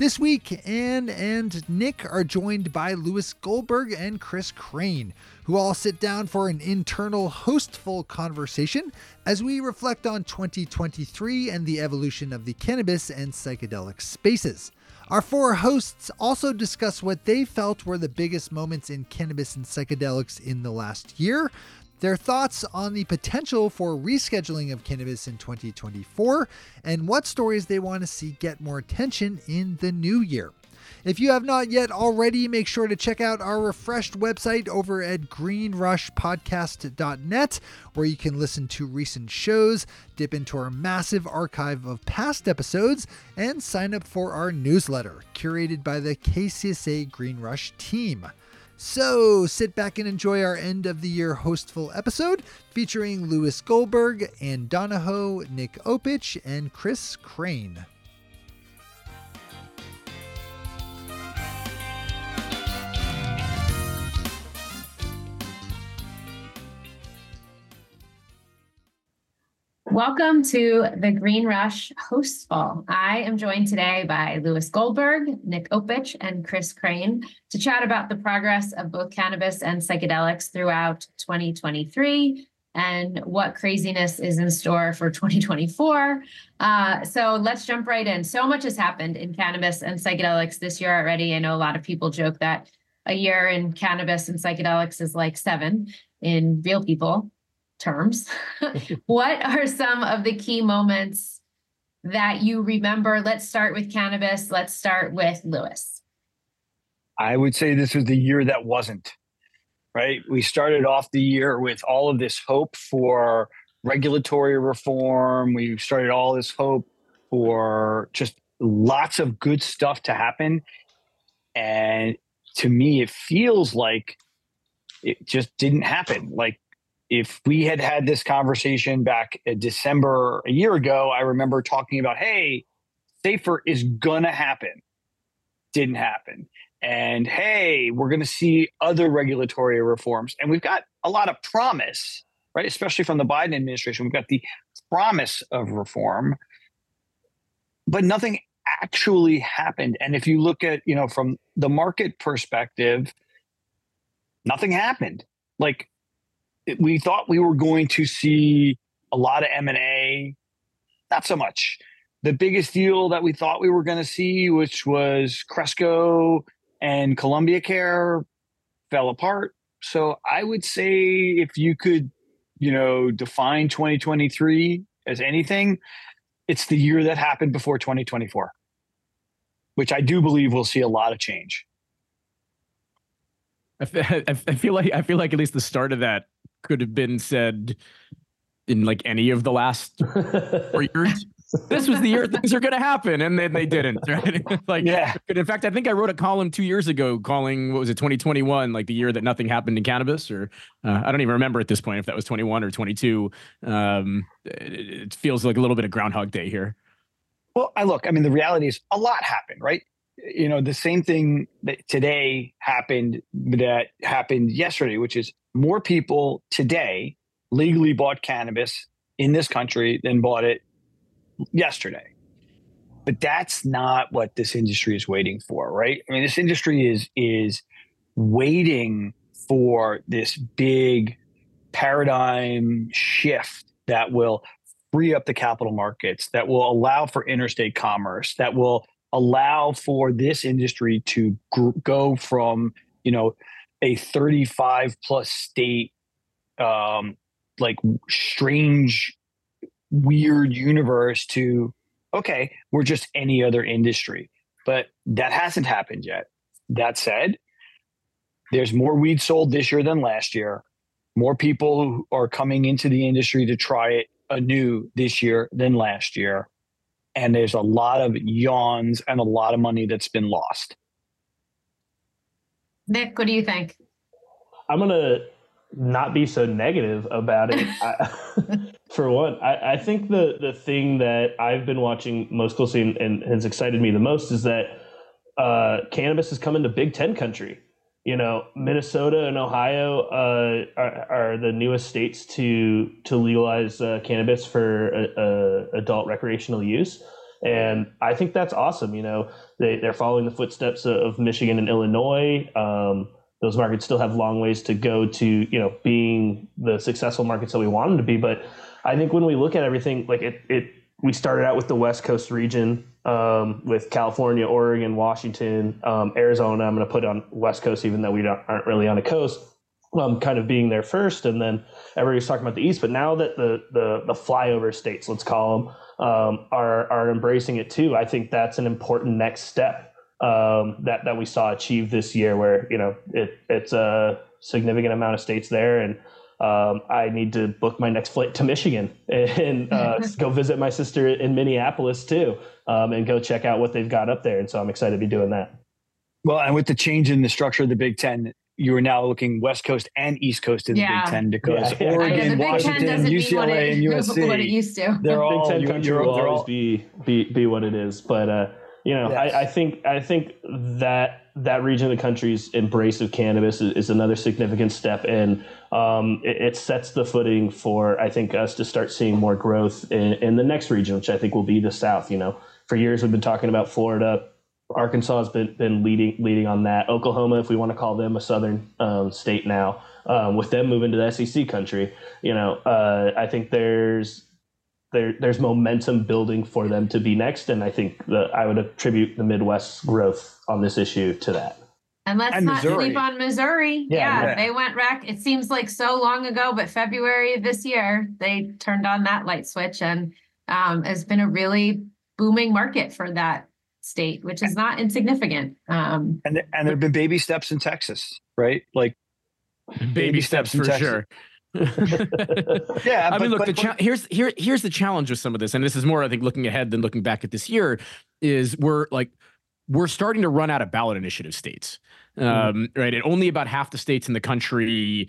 This week, Anne and Nick are joined by Lewis Goldberg and Kris Krane, who all sit down for an internal hostful conversation as we reflect on 2023 and the evolution of the cannabis and psychedelic spaces. Our four hosts also discuss what they felt were the biggest moments in cannabis and psychedelics in the last year, their thoughts on the potential for rescheduling of cannabis in 2024, and what stories they want to see get more attention in the new year. If you have not yet already, make sure to check out our refreshed website over at greenrushpodcast.net, where you can listen to recent shows, dip into our massive archive of past episodes, and sign up for our newsletter, curated by the KCSA Green Rush team. So sit back and enjoy our end of the year hostful episode featuring Lewis Goldberg, Anne Donohoe, Nick Opich, and Kris Krane. Welcome to the Green Rush Hostful. I am joined today by Lewis Goldberg, Nick Opich, and Kris Krane to chat about the progress of both cannabis and psychedelics throughout 2023 and what craziness is in store for 2024. Uh, so let's jump right in. So much has happened in cannabis and psychedelics this year already. I know a lot of people joke that a year in cannabis and psychedelics is like seven in real people terms, what are some of the key moments that you remember? Let's start with cannabis. Let's start with Lewis. I would say this was the year that wasn't, right? We started off the year with all of this hope for regulatory reform. We started all this hope for just lots of good stuff to happen. And to me, it feels like it just didn't happen. Like if we had had this conversation back December a year ago, I remember talking about, hey, SAFER is going to happen. Didn't happen. And hey, we're going to see other regulatory reforms. And we've got a lot of promise, right? Especially from the Biden administration. We've got the promise of reform, but nothing actually happened. And if you look at, you know, from the market perspective, nothing happened. Like we thought we were going to see a lot of M&A, not so much. The biggest deal that we thought we were going to see, which was Cresco and Columbia Care, fell apart. So I would say if you could, you know, define 2023 as anything, it's the year that happened before 2024, which I do believe will see a lot of change. I feel like I feel like at least the start of that could have been said in like any of the last four years. this was the year things are going to happen, and then they didn't. Right? like, yeah. In fact, I think I wrote a column two years ago calling what was it, 2021, like the year that nothing happened in cannabis, or uh, I don't even remember at this point if that was 21 or 22. Um, it, it feels like a little bit of Groundhog Day here. Well, I look. I mean, the reality is a lot happened, right? You know, the same thing that today happened that happened yesterday, which is more people today legally bought cannabis in this country than bought it yesterday. But that's not what this industry is waiting for, right? I mean, this industry is is waiting for this big paradigm shift that will free up the capital markets, that will allow for interstate commerce, that will allow for this industry to gr- go from, you know, a 35 plus state um like strange weird universe to okay we're just any other industry. But that hasn't happened yet. That said there's more weed sold this year than last year. More people are coming into the industry to try it anew this year than last year. And there's a lot of yawns and a lot of money that's been lost Nick, what do you think? I'm gonna not be so negative about it. I, for one, I, I, think the the thing that I've been watching most closely and, and has excited me the most is that uh, cannabis has come into Big Ten country. You know, Minnesota and Ohio uh, are, are, the newest states to to legalize uh, cannabis for adult recreational use, and I think that's awesome. You know, they they're following the footsteps of Michigan and Illinois. Um, those markets still have long ways to go to you know being the successful markets that we want them to be but i think when we look at everything like it, it we started out with the west coast region um, with california oregon washington um, arizona i'm going to put on west coast even though we aren't really on a coast um, kind of being there first and then everybody's talking about the east but now that the the, the flyover states let's call them um, are are embracing it too i think that's an important next step um, that that we saw achieved this year, where you know it it's a significant amount of states there, and um, I need to book my next flight to Michigan and uh, go visit my sister in Minneapolis too, um, and go check out what they've got up there. And so I'm excited to be doing that. Well, and with the change in the structure of the Big Ten, you are now looking West Coast and East Coast in yeah. the Big Ten because yeah. Oregon, Washington, UCLA, and USC. What it used to. They're all Big Ten country will always be, be be what it is, but. Uh, you know, yes. I, I, think I think that that region of the country's embrace of cannabis is, is another significant step, and um, it, it, sets the footing for I think us to start seeing more growth in, in the next region, which I think will be the South. You know, for years we've been talking about Florida. Arkansas has been, been leading leading on that. Oklahoma, if we want to call them a southern um, state now, um, with them moving to the SEC country, you know, uh, I think there's there, there's momentum building for them to be next, and I think that I would attribute the Midwest's growth on this issue to that. And let's and not Missouri. sleep on Missouri. Yeah, yeah, they went wreck. It seems like so long ago, but February of this year, they turned on that light switch, and um, has been a really booming market for that state, which is not insignificant. Um, and and there have been baby steps in Texas, right? Like baby, baby steps, steps for Texas. sure. yeah, I mean, look, the cha- here's here here's the challenge with some of this, and this is more, I think, looking ahead than looking back at this year. Is we're like we're starting to run out of ballot initiative states, mm-hmm. um, right? And only about half the states in the country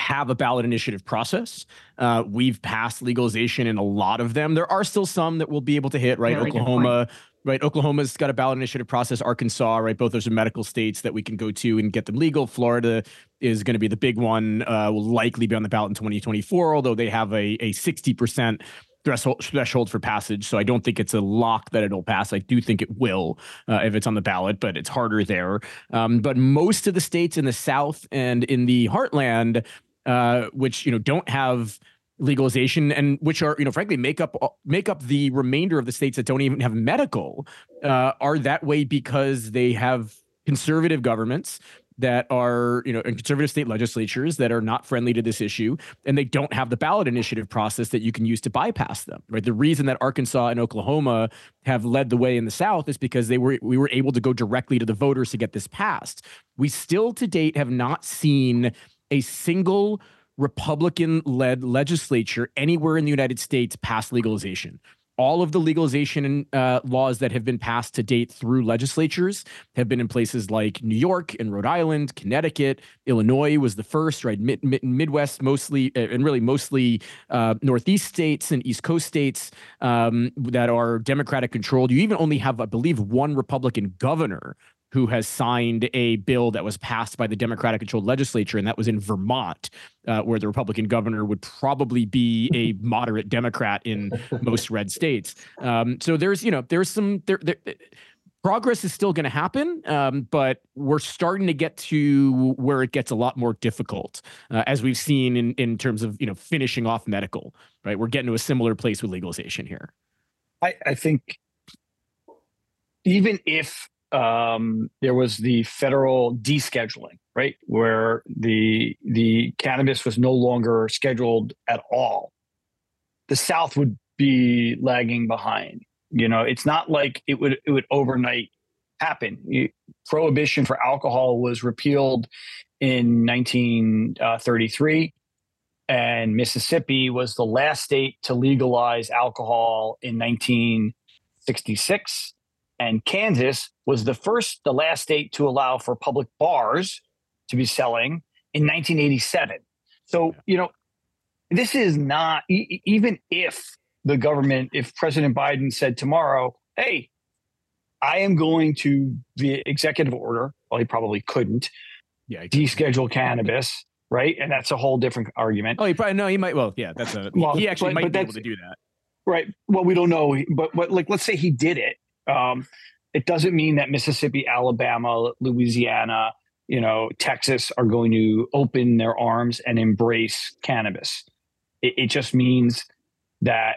have a ballot initiative process. Uh, we've passed legalization in a lot of them. There are still some that we'll be able to hit, right? Yeah, Oklahoma, right? Oklahoma's got a ballot initiative process. Arkansas, right? Both those are medical states that we can go to and get them legal. Florida is going to be the big one. Uh, will likely be on the ballot in 2024, although they have a a 60 percent threshold threshold for passage. So I don't think it's a lock that it'll pass. I do think it will uh, if it's on the ballot, but it's harder there. Um, but most of the states in the South and in the Heartland, uh, which you know don't have legalization and which are you know frankly make up make up the remainder of the states that don't even have medical uh, are that way because they have conservative governments that are you know in conservative state legislatures that are not friendly to this issue and they don't have the ballot initiative process that you can use to bypass them right? The reason that arkansas and oklahoma have led the way in the south is because they were we were able to go directly to the voters to get this passed. We still to date have not seen a single Republican led legislature anywhere in the United States pass legalization. All of the legalization uh, laws that have been passed to date through legislatures have been in places like New York and Rhode Island, Connecticut, Illinois was the first, right? Mid- Mid- Midwest mostly, uh, and really mostly uh, Northeast states and East Coast states um, that are Democratic controlled. You even only have, I believe, one Republican governor who has signed a bill that was passed by the Democratic controlled legislature, and that was in Vermont, uh, where the Republican governor would probably be a moderate Democrat in most red states. Um, so there's, you know, there's some there, there progress is still going to happen, um, but we're starting to get to where it gets a lot more difficult, uh, as we've seen in in terms of you know finishing off medical. Right, we're getting to a similar place with legalization here. I, I think even if um, there was the federal descheduling, right, where the the cannabis was no longer scheduled at all. The South would be lagging behind. You know, it's not like it would it would overnight happen. prohibition for alcohol was repealed in 1933 and Mississippi was the last state to legalize alcohol in 1966 And Kansas was the first, the last state to allow for public bars to be selling in 1987. So, you know, this is not, e- even if the government, if President Biden said tomorrow, hey, I am going to the executive order, well, he probably couldn't Yeah. he- deschedule cannabis, right? And that's a whole different argument. Oh, he probably no. He might. Well, yeah. That's a. Well, he actually but- might but be able to do that. Right. Well, we don't know, but but like let's say he did it. Um, it doesn't mean that Mississippi, Alabama, Louisiana, you know, Texas are going to open their arms and embrace cannabis. It, it just means that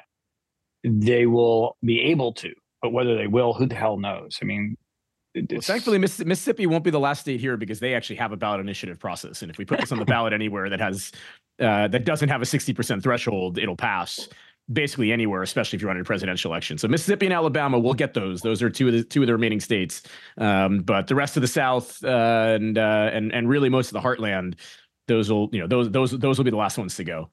they will be able to, but whether they will, who the hell knows? I mean, Well, thankfully, Mississippi won't be the last state here because they actually have a ballot initiative process, and if we put this on the ballot anywhere that has uh, that doesn't have a sixty percent threshold, it'll pass basically anywhere, especially if you're running a presidential election. So Mississippi and Alabama will get those. Those are two of the two of the remaining states, um, but the rest of the South uh, and uh, and and really most of the heartland, those will you know those those those will be the last ones to go.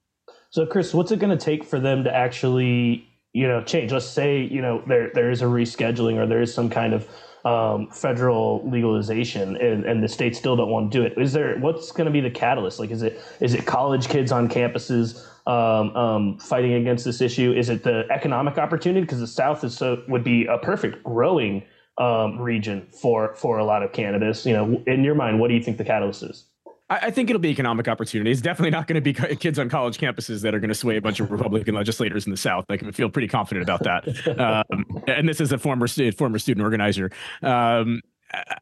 So, Kris, what's it going to take for them to actually, you know, change? Let's say, you know, there there is a rescheduling or there is some kind of um, federal legalization, and, and the states still don't want to do it. Is there what's going to be the catalyst? Like, is it is it college kids on campuses um, um, fighting against this issue? Is it the economic opportunity? Because the South is so would be a perfect growing um, region for for a lot of cannabis. You know, in your mind, what do you think the catalyst is? I, I think it'll be economic opportunity. It's definitely not going to be kids on college campuses that are going to sway a bunch of Republican legislators in the South. I can feel pretty confident about that. Um, and this is a former former student organizer. Um,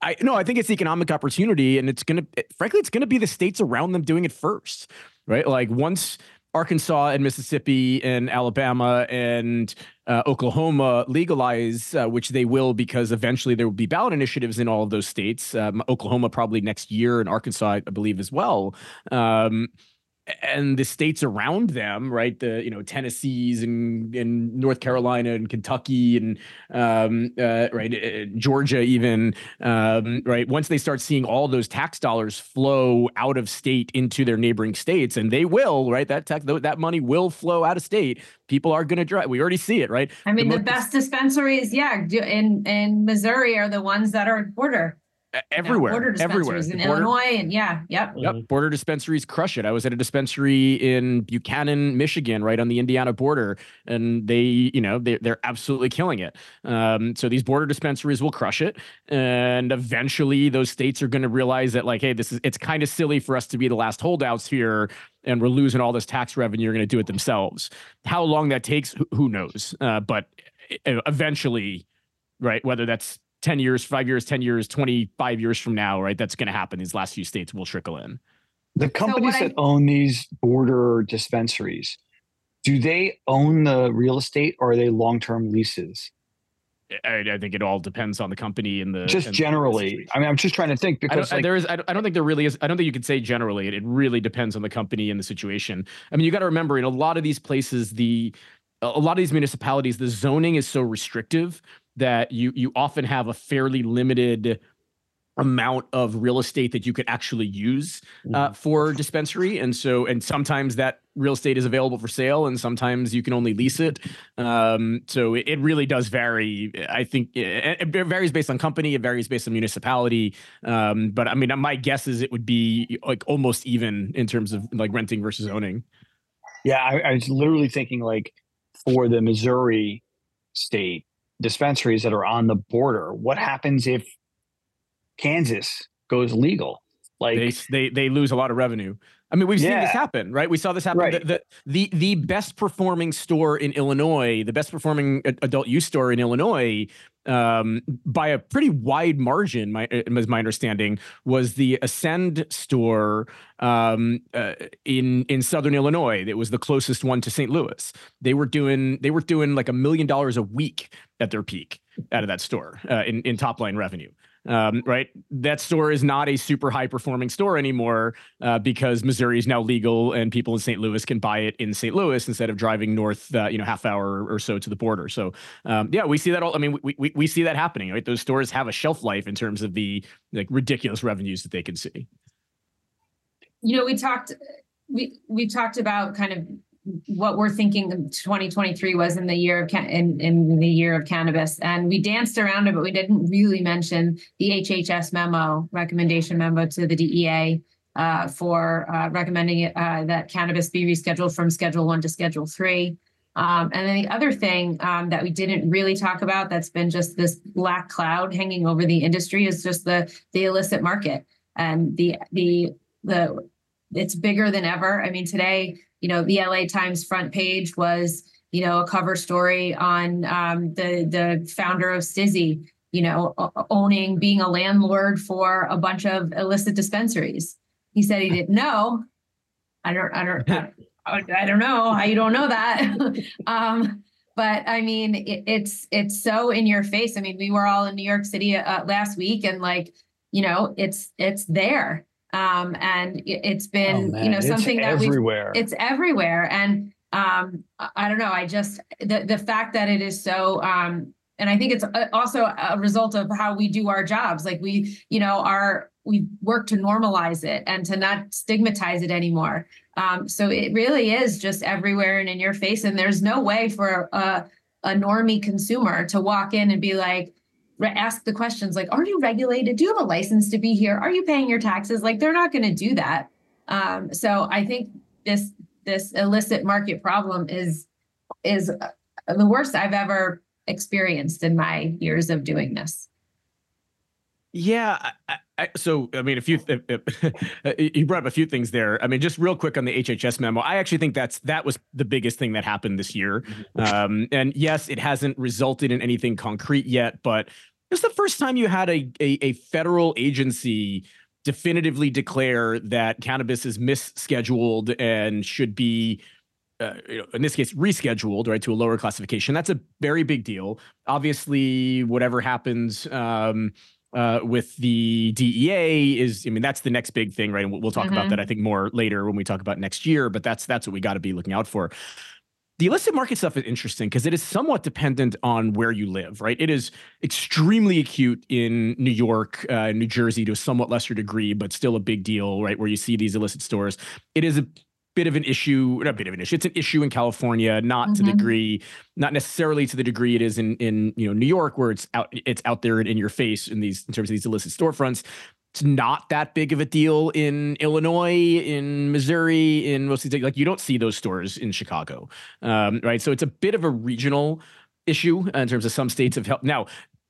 I no, I think it's economic opportunity, and it's going to, frankly, it's going to be the states around them doing it first, right? Like once Arkansas and Mississippi and Alabama and uh, Oklahoma legalize, uh, which they will because eventually there will be ballot initiatives in all of those states. Um, Oklahoma probably next year, and Arkansas, I believe, as well. Um, and the states around them, right? The you know Tennessee's and, and North Carolina and Kentucky and um, uh, right uh, Georgia even um, right. Once they start seeing all those tax dollars flow out of state into their neighboring states, and they will, right? That tax that money will flow out of state. People are going to drive. We already see it, right? I mean, the most- best dispensaries, yeah, in in Missouri are the ones that are border Yeah, Everywhere, border everywhere. dispensaries in border- Illinois, and yeah, yep. Yep, border dispensaries crush it. I was at a dispensary in Buchanan, Michigan, right on the Indiana border, and they, you know, they they're absolutely killing it. Um, so these border dispensaries will crush it, and eventually those states are going to realize that, like, hey, this is it's kind of silly for us to be the last holdouts here, and we're losing all this tax revenue. You're going to do it themselves. How long that takes, who- knows? Uh, but eventually, right? Whether that's 10 years, five years, 10 years, 25 years from now, right? That's going to happen. These last few states will trickle in. the companies what I- that own these border dispensaries, do they own the real estate or are they long-term leases? I, I think it all depends on the company and the just and generally. situation. I mean, I'm just trying to think I because don't, like, there is. I don't, I don't think there really is. I don't think you could say generally. It, it really depends on the company and the situation. I mean, you got to remember in a lot of these places, the a a lot of these municipalities, the zoning is so restrictive that you you often have a fairly limited amount of real estate that you could actually use uh, for dispensary. And so and sometimes that real estate is available for sale and sometimes you can only lease it. Um, so it, it really does vary i think it, it varies based on company it varies based on municipality. Um, but i mean my guess is it would be like almost even in terms of like renting versus owning. Yeah, I, I was literally thinking like for the Missouri state dispensaries that are on the border, what happens if Kansas goes legal? Like, they they they lose a lot of revenue. I mean, we've seen this happen, right? We saw this happen. Right. The, the the the best performing store in Illinois, the best performing adult use store in Illinois, um, by a pretty wide margin, my is my understanding, was the Ascend store um, uh, in in Southern Illinois. It was the closest one to St. Louis. They were doing they were doing like a million dollars a week at their peak out of that store uh, in in top line revenue um, right? That store is not a super high performing store anymore uh, because Missouri is now legal and people in St. Louis can buy it in St. Louis instead of driving north, uh, you know, half hour or so to the border. So um, yeah, we see that all. I mean, we, we we see that happening, right? Those stores have a shelf life in terms of the like ridiculous revenues that they can see. you know we talked we we talked about kind of what we're thinking 2023 was in the year of in, in the year of cannabis. And we danced around it but we didn't really mention the hhs memo recommendation memo to the dea uh, for uh, recommending uh, that cannabis be rescheduled from schedule one to schedule three. Um, and then the other thing um, that we didn't really talk about that's been just this black cloud hanging over the industry is just the the illicit market. And the the the it's bigger than ever. I mean, today, you know, the LA Times front page was, you know, a cover story on um, the the founder of Stizzy, you know, owning being a landlord for a bunch of illicit dispensaries. He said he didn't know. I don't. I don't. I, I don't know how you don't know that. um, but I mean, it, it's it's so in your face. I mean, we were all in New York City uh, last week, and like, you know, it's it's there um, and it, has been oh, you know something it's that everywhere. it's everywhere. And um, I don't know I just the the fact that it is so um, and I think it's uh, also a result of how we do our jobs. Like we you know our we work to normalize it and to not stigmatize it anymore. Um, so it really is just everywhere and in your face. And there's no way for a a normie consumer to walk in and be like ask the questions like are you regulated? Do you have a license to be here? Are you paying your taxes? Like they're not going to do that. Um, so i think this this illicit market problem is is uh, the worst i've ever experienced in my years of doing this. Yeah I, I, so i mean a few th- you brought up a few things there i mean just real quick on the hhs memo i actually think that's that was the biggest thing that happened this year mm-hmm. um, and yes it hasn't resulted in anything concrete yet but it's the first time you had a, a, a federal agency definitively declare that cannabis is misscheduled and should be uh, you know, in this case, rescheduled right to a lower classification. That's a very big deal. Obviously, whatever happens um, uh, with the DEA is, I mean, that's the next big thing, right? And we'll, we'll talk mm-hmm. about that, I think, more later when we talk about next year. But that's that's what we got to be looking out for the illicit market stuff is interesting because it is somewhat dependent on where you live, right? It is extremely acute in New York, uh, New Jersey to a somewhat lesser degree, but still a big deal, right? Where you see these illicit stores. It is a bit of an issue, not a bit of an issue. It's an issue in California, not mm-hmm. to the degree, not necessarily to the degree it is in in you know New York, where it's out it's out there in your face in these in terms of these illicit storefronts it's not that big of a deal in Illinois, in Missouri, in most of these like you don't see those stores in Chicago, um, right? So it's a bit of a regional issue in terms of some states have helped. Now,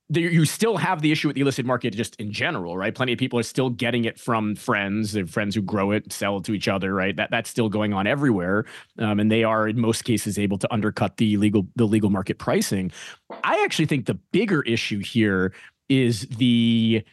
there, you still have the issue with the illicit market just in general, right? Plenty of people are still getting it from friends, and friends who grow it, sell it to each other, right? That that's still going on everywhere, um, and they are in most cases able to undercut the legal the legal market pricing. I actually think the bigger issue here is the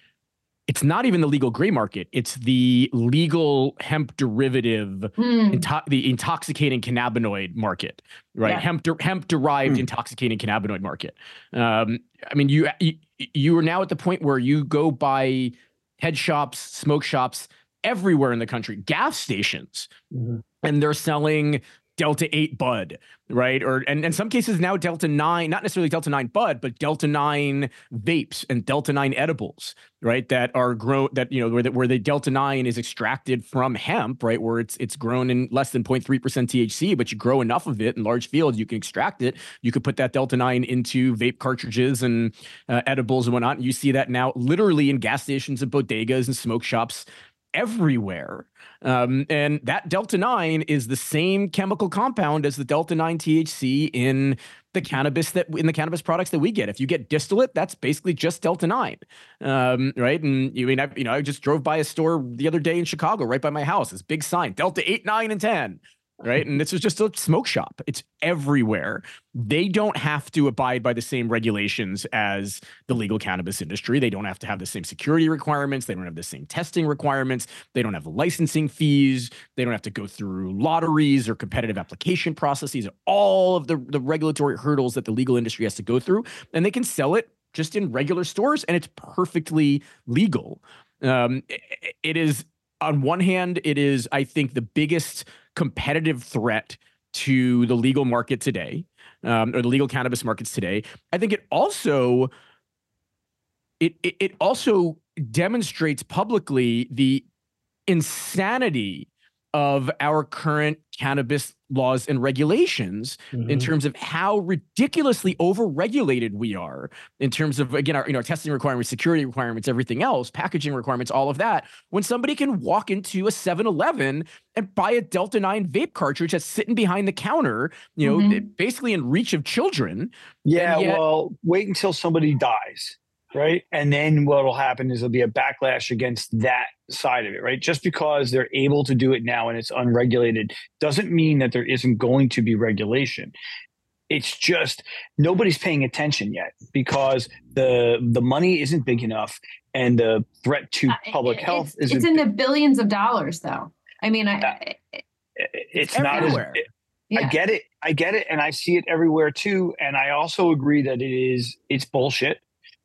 it's not even the legal gray market it's the legal hemp derivative mm. into, the intoxicating cannabinoid market right yeah. hemp de- hemp derived mm. intoxicating cannabinoid market um, i mean you, you you are now at the point where you go buy head shops smoke shops everywhere in the country gas stations mm-hmm. and they're selling delta 8 bud right? Or and in some cases now delta 9 not necessarily delta 9 bud but delta 9 vapes and delta 9 edibles right? That are grown that you know where the, where the delta 9 is extracted from hemp right? Where it's it's grown in less than 0.3% THC but you grow enough of it in large fields you can extract it. You could put that delta 9 into vape cartridges and uh, edibles and whatnot. And you see that now literally in gas stations and bodegas and smoke shops everywhere. Um, and that delta 9 is the same chemical compound as the delta 9 THC in the cannabis that in the cannabis products that we get. If you get distillate, that's basically just delta 9. Um, right? And you mean I, you know, I just drove by a store the other day in Chicago right by my house. This big sign, delta 8, 9 and 10 right? And this is just a smoke shop. It's everywhere. They don't have to abide by the same regulations as the legal cannabis industry. They don't have to have the same security requirements. They don't have the same testing requirements. They don't have licensing fees. They don't have to go through lotteries or competitive application processes, all of the, the regulatory hurdles that the legal industry has to go through. And they can sell it just in regular stores and it's perfectly legal. Um, it, it is, on one hand, it is, I think, the biggest competitive threat to the legal market today, um, or the legal cannabis markets today. I think it also it, it, it also demonstrates publicly the insanity of our current cannabis laws and regulations mm-hmm. in terms of how ridiculously overregulated we are in terms of again our you know testing requirements security requirements everything else packaging requirements all of that when somebody can walk into a 7-eleven and buy a delta 9 vape cartridge that's sitting behind the counter you know mm-hmm. basically in reach of children yeah yet- well wait until somebody dies right? And then what will happen is there'll be a backlash against that side of it, right? Just because they're able to do it now and it's unregulated doesn't mean that there isn't going to be regulation. It's just nobody's paying attention yet because the the money isn't big enough and the threat to uh, public health is it's in the billions of dollars though. I mean, I, uh, it's, it's not as, it, yeah. I get it. I get it and I see it everywhere too and I also agree that it is it's bullshit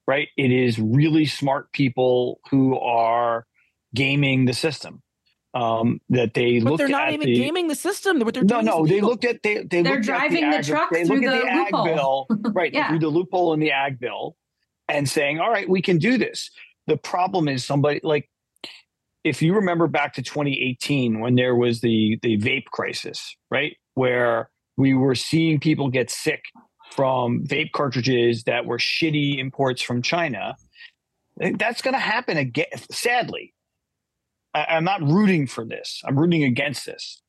right? It is really smart people who are gaming the system. Um, that they but look they're not at even the, gaming the system. What they're no, no, they looked at they they they're driving the, ag, the truck they through look the, the loophole. ag bill, right? yeah. Through the loophole in the ag bill, and saying, "All right, we can do this." The problem is somebody like if you remember back to 2018 when there was the the vape crisis, right? Where we were seeing people get sick from vape cartridges that were shitty imports from China. Eh, that's going to happen again, sadly. I, am not rooting for this. I'm rooting against this,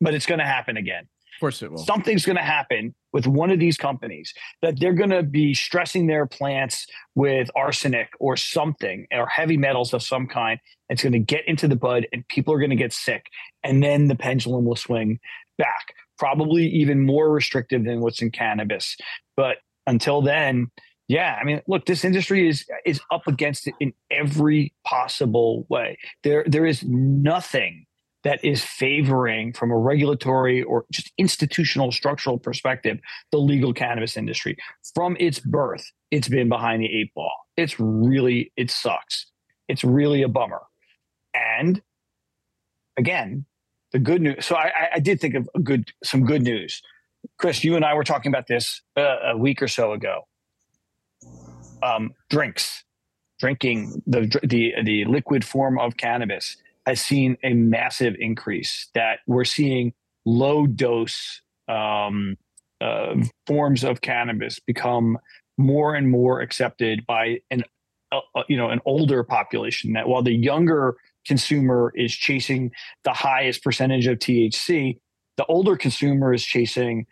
but it's going to happen again. Of course, it will. Something's going to happen with one of these companies that they're going to be stressing their plants with arsenic or something or heavy metals of some kind. It's going to get into the bud and people are going to get sick. And then the pendulum will swing back probably even more restrictive than what's in cannabis. But until then, yeah, I mean, look, this industry is is up against it in every possible way. There there is nothing that is favoring from a regulatory or just institutional structural perspective the legal cannabis industry from its birth it's been behind the eight ball it's really it sucks it's really a bummer and again the good news. So I, I did think of good, some good news. Kris, you and I were talking about this uh, a week or so ago. Um, drinks, drinking the the the liquid form of cannabis has seen a massive increase. That we're seeing low dose um, uh, forms of cannabis become more and more accepted by an uh, uh you know an older population. That while the younger consumer is chasing the highest percentage of THC, the older consumer is chasing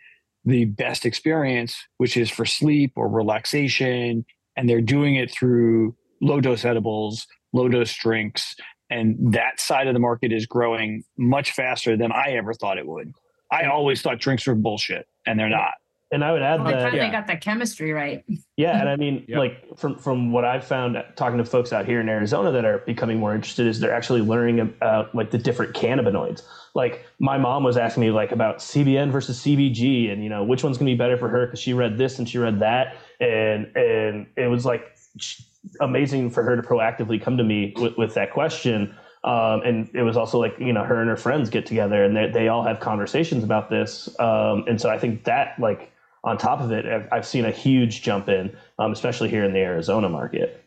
the best experience, which is for sleep or relaxation. And they're doing it through low dose edibles, low dose drinks. And that side of the market is growing much faster than I ever thought it would. I always thought drinks were bullshit, and they're not. And I would add well, that they got the chemistry right. Yeah, and I mean, yep. like from from what I've found talking to folks out here in Arizona that are becoming more interested is they're actually learning about like the different cannabinoids. Like my mom was asking me like about CBN versus CBG, and you know which one's gonna be better for her because she read this and she read that, and and it was like amazing for her to proactively come to me with, with that question. Um, and it was also like you know her and her friends get together and they, they all have conversations about this um, and so i think that like on top of it, I've, seen a huge jump in, um, especially here in the Arizona market.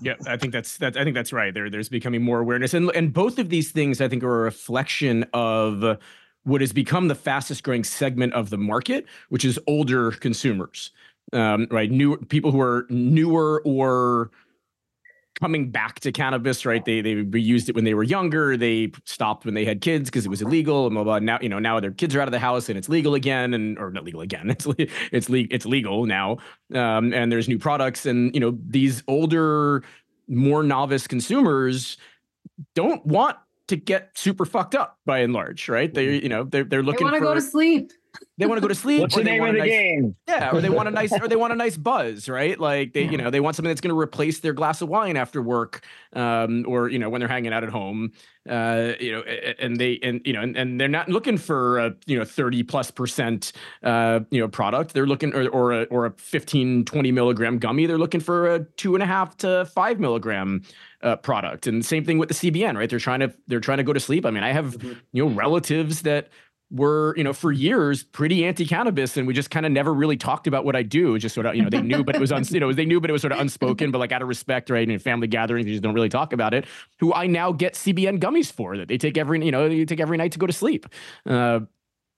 Yeah, I think that's that. I think that's right. There, there's becoming more awareness, and and both of these things I think are a reflection of what has become the fastest growing segment of the market, which is older consumers, um, right? New people who are newer or coming back to cannabis, right? They they reused it when they were younger. They stopped when they had kids because it was illegal and blah, blah Now you know now their kids are out of the house and it's legal again, and or not legal again. It's it's le- it's legal now, um, and there's new products, and you know these older, more novice consumers don't want to get super fucked up by and large, right? They you know they're they're looking. They want to go to sleep they want to go to sleep. What's the name of the nice, game? Yeah, or they want a nice, or they want a nice buzz, right? Like they, you know, they want something that's going to replace their glass of wine after work, um, or you know, when they're hanging out at home, uh, you know, and they, and you know, and, and they're not looking for a you know thirty plus percent, uh, you know, product. They're looking, or or a or a 15, 20 milligram gummy. They're looking for a two and a half to five milligram uh, product. And same thing with the CBN, right? They're trying to they're trying to go to sleep. I mean, I have mm-hmm. you know relatives that were, you know, for years pretty anti-cannabis, and we just kind of never really talked about what I do. Just sort of, you know, they knew, but it was, you know, they knew, but it was sort of unspoken. But like out of respect, right, and family gatherings, they just don't really talk about it. Who I now get CBN gummies for that they take every, you know, you take every night to go to sleep. Uh,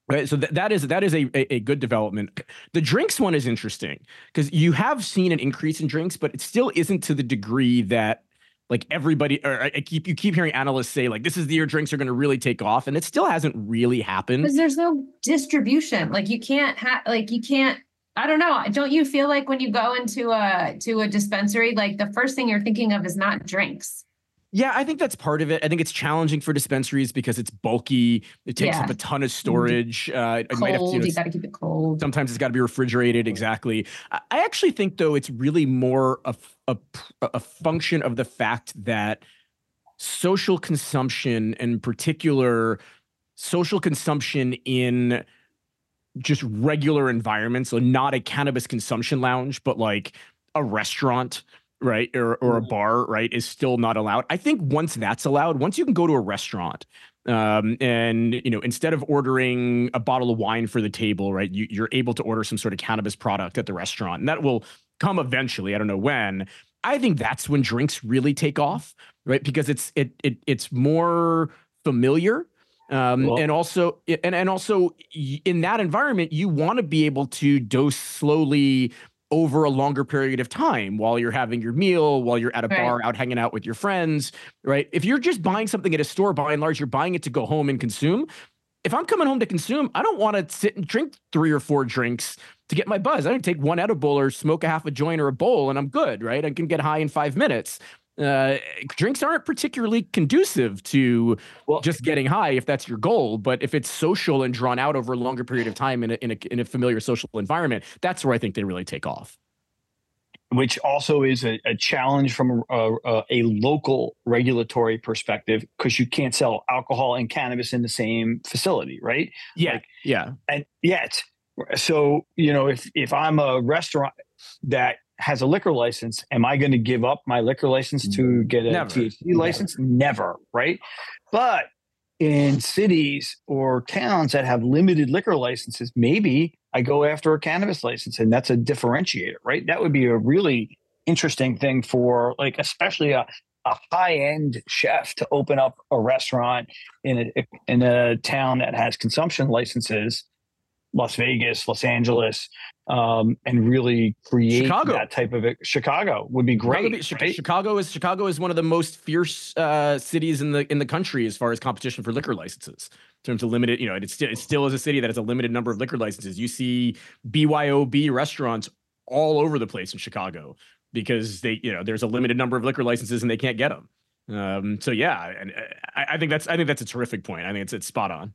Right, so th- that is that is a, a, a good development. The drinks one is interesting because you have seen an increase in drinks, but it still isn't to the degree that like everybody or I keep you keep hearing analysts say like this is the year drinks are going to really take off and it still hasn't really happened because there's no distribution like you can't have like you can't i don't know don't you feel like when you go into a to a dispensary like the first thing you're thinking of is not drinks yeah, I think that's part of it. I think it's challenging for dispensaries because it's bulky. It takes Yeah. up a ton of storage. Uh, it cold might have to, you know, you got to keep it cold sometimes it's got to be refrigerated exactly i actually think though it's really more a, a a function of the fact that social consumption in particular social consumption in just regular environments so not a cannabis consumption lounge but like a restaurant right or, or a bar right is still not allowed. I think once that's allowed once you can go to a restaurant um, and you know instead of ordering a bottle of wine for the table right you, you're able to order some sort of cannabis product at the restaurant and that will come eventually i don't know when i think that's when drinks really take off right because it's it, it it's more familiar um, Well- and also and, and also in that environment you want to be able to dose slowly over a longer period of time while you're having your meal while you're at a Right. bar out hanging out with your friends right if you're just buying something at a store by and large you're buying it to go home and consume if i'm coming home to consume i don't want to sit and drink three or four drinks to get my buzz i don't take one edible or smoke a half a joint or a bowl and i'm good right i can get high in five minutes uh, drinks aren't particularly conducive to Well- just getting high if that's your goal. But if it's social and drawn out over a longer period of time in a, in a, in a familiar social environment, that's where I think they really take off. Which also is a, a challenge from a, a, a local regulatory perspective because you can't sell alcohol and cannabis in the same facility, right? Yeah. Like- yeah. And yet, so you know, if if I'm a restaurant that has a liquor license, am I going to give up my liquor license to get a Never. THC license? Never, right? But in cities or towns that have limited liquor licenses, maybe I go after a cannabis license, and that's a differentiator, right? That would be a really interesting thing for, like, especially a a high end chef to open up a restaurant in a in a town that has consumption licenses, Las Vegas, Los Angeles, um, and really create Chicago. that type of it. Chicago would be Chicago, great. Chi- right? Chicago is Chicago is one of the most fierce uh, cities in the in the country as far as competition for liquor licenses. In terms of limited, you know, it's still it still is a city that has a limited number of liquor licenses. You see BYOB restaurants all over the place in Chicago because they, you know, there's a limited number of liquor licenses and they can't get them. Um, so yeah, and uh, I, I think that's I think that's a terrific point. I think it's it's spot on.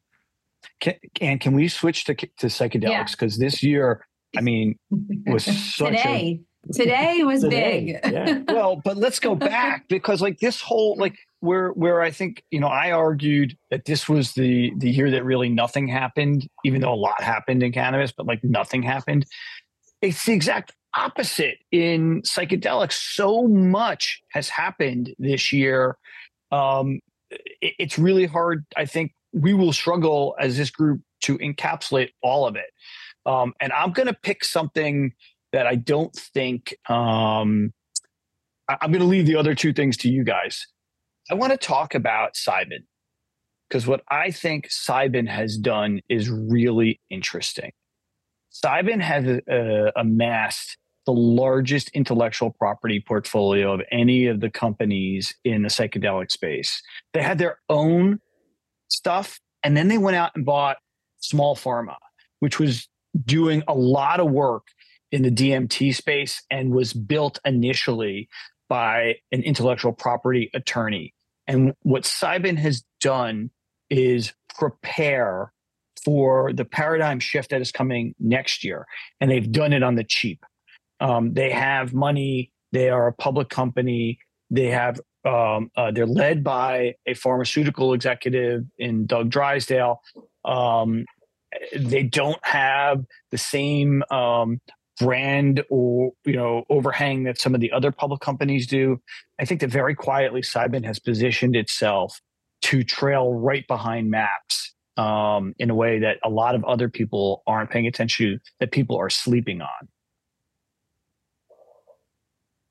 Can, and can we switch to to psychedelics because this year, I mean, was such a today was Today, big yeah. well, but let's go back because like this whole like where where I think you know I argued that this was the the year that really nothing happened, even though a lot happened in cannabis, but like nothing happened. It's the exact opposite in psychedelics. So much has happened this year. Um, it- it's really hard. I think we will struggle as this group to encapsulate all of it. Um, and I'm going to pick something that I don't think. Um, I- I'm going to leave the other two things to you guys. I want to talk about Cybin because what I think Cybin has done is really interesting. Cybin has uh, amassed the largest intellectual property portfolio of any of the companies in the psychedelic space. They had their own stuff, and then they went out and bought Small Pharma, which was doing a lot of work in the DMT space and was built initially by an intellectual property attorney. And what Cybin has done is prepare for the paradigm shift that is coming next year. And they've done it on the cheap. Um, they have money. They are a public company. They have um, uh, they're led by a pharmaceutical executive in Doug Drysdale. Um, they don't have the same um, brand or you know overhang that some of the other public companies do. I think that very quietly, Cybin has positioned itself to trail right behind Maps um, in a way that a lot of other people aren't paying attention to, that people are sleeping on.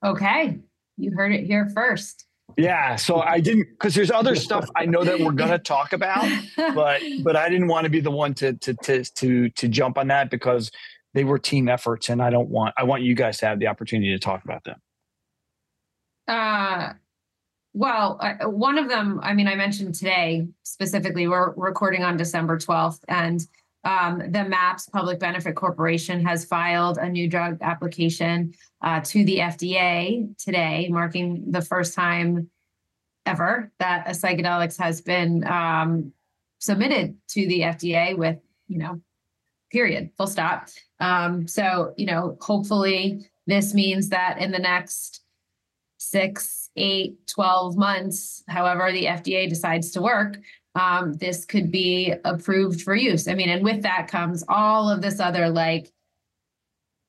Okay, you heard it here first. Yeah, so I didn't because there's other stuff I know that we're gonna talk about, but but I didn't want to be the one to to to to to jump on that because they were team efforts, and I don't want I want you guys to have the opportunity to talk about them. Uh, well, uh, one of them, I mean, I mentioned today specifically, we're recording on December 12th, and um, the MAPS Public Benefit Corporation has filed a new drug application uh, to the FDA today, marking the first time ever that a psychedelics has been um, submitted to the FDA with, you know, period, full stop. Um, so, you know, hopefully this means that in the next six, eight, 12 months, however the FDA decides to work, um, this could be approved for use. I mean, and with that comes all of this other like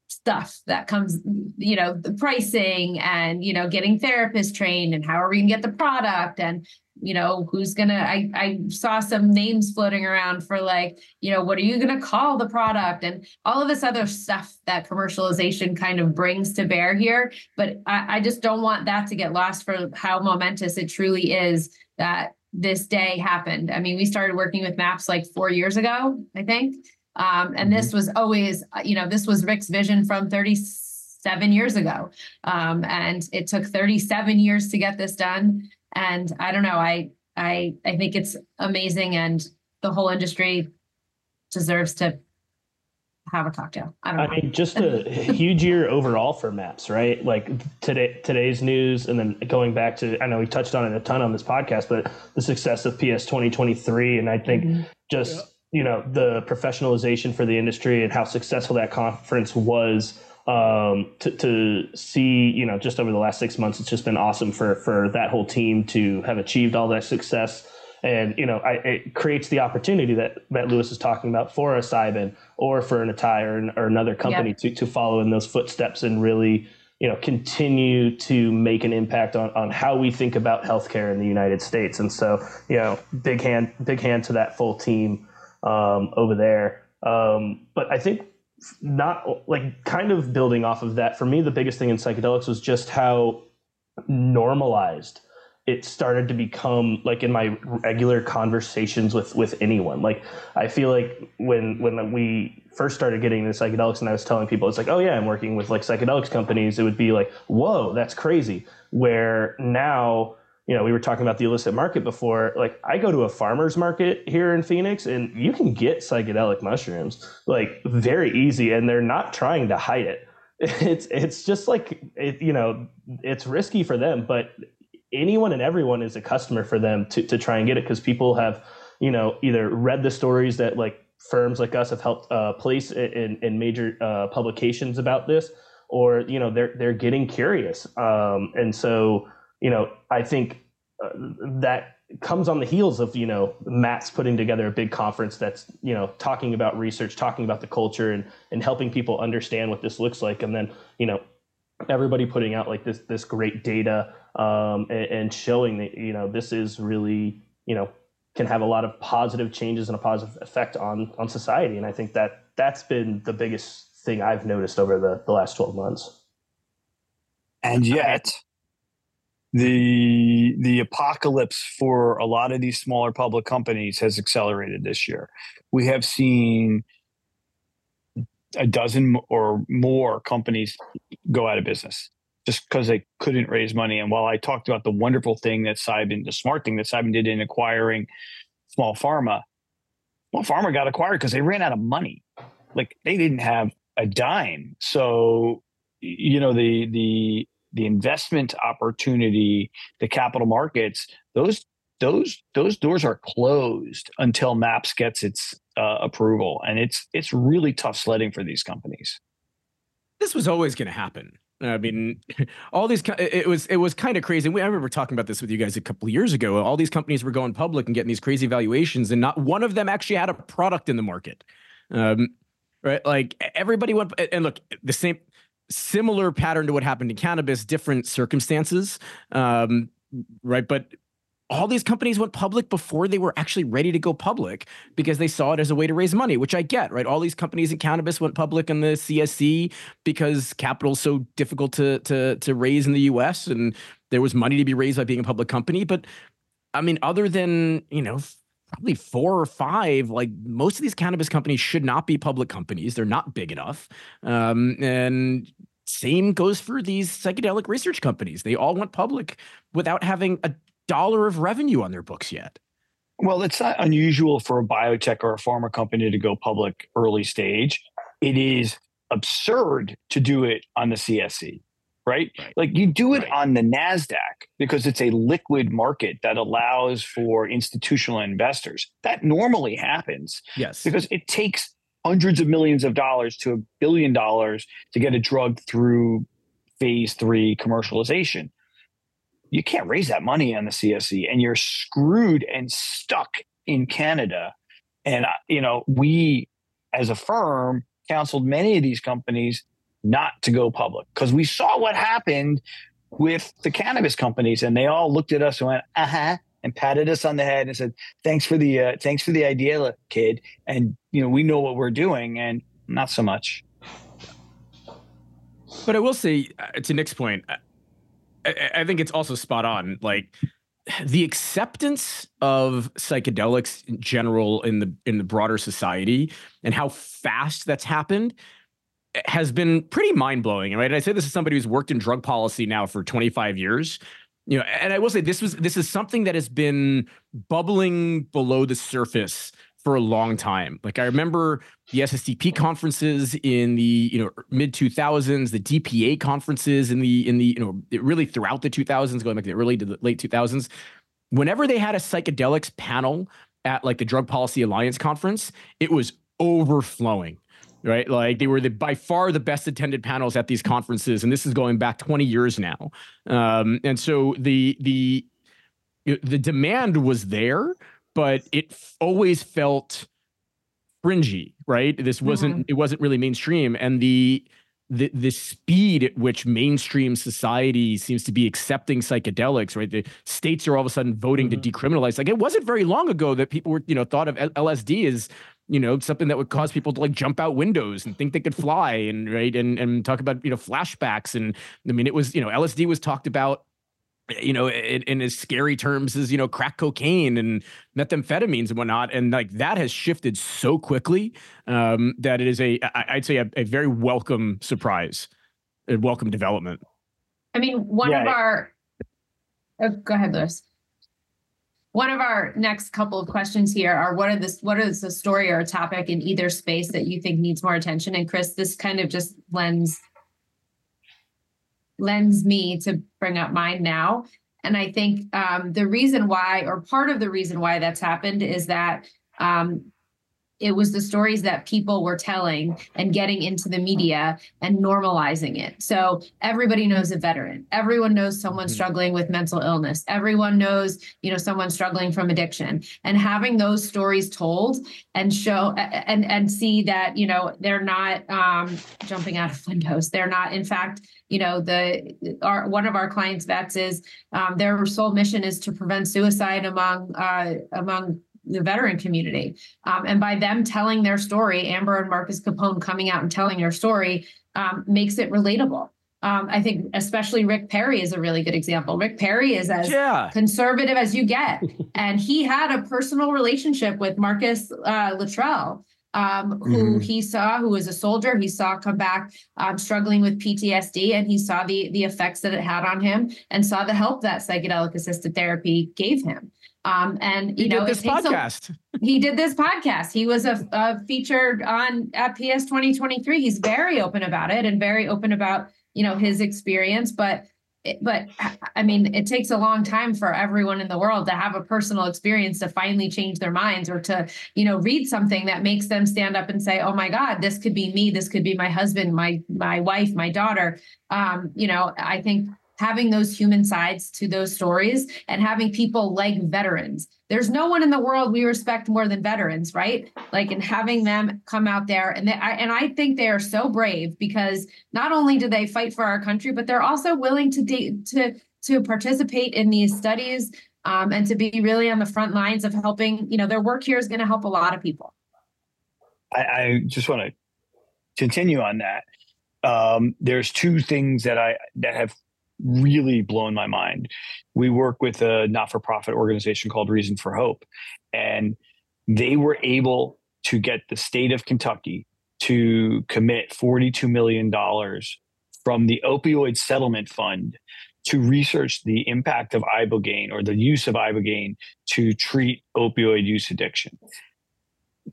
stuff that comes, you know, the pricing and, you know, getting therapists trained and how are we gonna get the product and, you know, who's gonna, I, I saw some names floating around for like, you know, what are you gonna call the product and all of this other stuff that commercialization kind of brings to bear here. But I, I just don't want that to get lost for how momentous it truly is that this day happened. I mean, we started working with maps like four years ago, I think. Um, and this was always, you know, this was Rick's vision from 37 years ago. Um, and it took 37 years to get this done. And I don't know, I I I think it's amazing and the whole industry deserves to have a cocktail. I don't know. I mean, just a huge year overall for maps, right? Like today, today's news, and then going back to, I know we touched on it a ton on this podcast, but the success of PS 2023, and I think mm-hmm. just yeah. you know the professionalization for the industry and how successful that conference was. Um, to, to see, you know, just over the last six months, it's just been awesome for for that whole team to have achieved all that success and you know I, it creates the opportunity that that Lewis is talking about for a Cybin or for an Atai or, or another company to to follow in those footsteps and really you know continue to make an impact on on how we think about healthcare in the United States. And so you know big hand big hand to that full team um, over there. Um, but I think not like kind of building off of that for me the biggest thing in psychedelics was just how normalized it started to become like in my regular conversations with with anyone. Like i feel like when when we first started getting into psychedelics and i was telling people it's like oh yeah i'm working with like psychedelics companies it would be like whoa that's crazy. Where now you know we were talking about the illicit market before like i go to a farmers market here in phoenix and you can get psychedelic mushrooms like very easy and they're not trying to hide it. It's it's just like it, you know it's risky for them but anyone and everyone is a customer for them to, to try and get it because people have you know either read the stories that like firms like us have helped uh, place in, in major uh, publications about this or you know they're they're getting curious. Um, and so you know i think uh, that comes on the heels of you know MAPS putting together a big conference that's you know talking about research talking about the culture and and helping people understand what this looks like. And then you know everybody putting out like this this great data um, and, and, showing that you know this is really you know can have a lot of positive changes and a positive effect on on society. And i think that that's been the biggest thing i've noticed over the, the last 12 months. And yet the the apocalypse for a lot of these smaller public companies has accelerated this year we have seen a dozen or more companies go out of business just because they couldn't raise money. And while I talked about the wonderful thing that Cybin, the smart thing that Cybin did in acquiring small pharma, small pharma got acquired because they ran out of money. Like they didn't have a dime. So, you know, the the the investment opportunity, the capital markets, those those those doors are closed until Maps gets its uh, approval, and it's it's really tough sledding for these companies. This was always going to happen. I mean, all these it was it was kind of crazy. We, I remember talking about this with you guys a couple years ago. All these companies were going public and getting these crazy valuations, and not one of them actually had a product in the market. Um, right, like everybody went and look the same similar pattern to what happened in cannabis, different circumstances. Um, right, but all these companies went public before they were actually ready to go public because they saw it as a way to raise money, which I get, right? All these companies in cannabis went public in the CSE because capital's so difficult to to to raise in the US and there was money to be raised by being a public company. But I mean, other than, you know, probably four or five, like most of these cannabis companies should not be public companies. They're not big enough. Um, and same goes for these psychedelic research companies. They all went public without having a dollar of revenue on their books yet. Well, it's not unusual for a biotech or a pharma company to go public early stage. It is absurd to do it on the CSE, right? right. Like you do it right. on the NASDAQ because it's a liquid market that allows for institutional investors. That normally happens. Yes. Because it takes hundreds of millions of dollars to a billion dollars to get a drug through phase three commercialization you can't raise that money on the CSE and you're screwed and stuck in Canada. And, uh, you know, we as a firm counseled many of these companies not to go public because we saw what happened with the cannabis companies and they all looked at us and went, uh huh, and patted us on the head and said, thanks for the, uh, thanks for the idea, kid. And, you know, we know what we're doing and not so much. But I will say, uh, to Nick's point, uh, I, I think it's also spot on. Like the acceptance of psychedelics in general in the in the broader society and how fast that's happened has been pretty mind-blowing right And i say this is somebody who's worked in drug policy now for 25 years you know and i will say this was this is something that has been bubbling below the surface for a long time. Like I remember the SSDP conferences in the you know mid 2000s, the DPA conferences in the in the you know really throughout the 2000s, going back to the early to the late 2000s. Whenever they had a psychedelics panel at like the Drug Policy Alliance conference, it was overflowing. Right, like they were the by far the best attended panels at these conferences, and this is going back 20 years now. Um, and so the the the demand was there, but it always felt fringy, right? This wasn't mm-hmm. it wasn't really mainstream, and the the the speed at which mainstream society seems to be accepting psychedelics, right? The states are all of a sudden voting mm-hmm. to decriminalize. Like it wasn't very long ago that people were, you know, thought of LSD as you know something that would cause people to like jump out windows and think they could fly and right and and talk about you know flashbacks and I mean it was you know LSD was talked about you know, in, in, as scary terms as you know, crack cocaine and methamphetamines and whatnot, and like that has shifted so quickly um, that it is a, I'd say, a, a very welcome surprise, a welcome development. I mean, one yeah. of our, oh, go ahead, Lewis. One of our next couple of questions here are what are this what is the story or a topic in either space that you think needs more attention? And Kris, this kind of just lends lends me to bring up mine now. And I think um, the reason why, or part of the reason why that's happened, is that um, it was the stories that people were telling and getting into the media and normalizing it. So everybody knows a veteran. Everyone knows someone mm-hmm. struggling with mental illness. Everyone knows, you know, someone struggling from addiction. And having those stories told and show and and see that, you know, they're not um, jumping out of windows. They're not, in fact, you know, the our one of our clients' vets is um, their sole mission is to prevent suicide among uh, among the veteran community. Um, and by them telling their story, Amber and Marcus Capone coming out and telling their story um, makes it relatable. Um, I think especially Rick Perry is a really good example. Rick Perry is as yeah. conservative as you get, and he had a personal relationship with Marcus uh, Luttrell, um, who mm-hmm. he saw, who was a soldier. He saw come back um, struggling with PTSD, and he saw the the effects that it had on him, and saw the help that psychedelic assisted therapy gave him. Um, and you he know, did this podcast. A, he did this podcast. He was a, a featured on at PS 2023. He's very open about it and very open about you know his experience. But but I mean, it takes a long time for everyone in the world to have a personal experience to finally change their minds or to, you know, read something that makes them stand up and say, "Oh my God, this could be me. This could be my husband, my my wife, my daughter." Um, you know, I think having those human sides to those stories and having people like veterans. There's no one in the world we respect more than veterans, right? Like, and having them come out there and they, I, and I think they are so brave because not only do they fight for our country, but they're also willing to de- to to participate in these studies um, and to be really on the front lines of helping. You know, their work here is going to help a lot of people. I, I just want to continue on that. Um, there's two things that I that have really blown my mind. We work with a not-for-profit organization called Reason for Hope, and they were able to get the state of Kentucky to commit $42 million from the opioid settlement fund to research the impact of ibogaine or the use of ibogaine to treat opioid use addiction.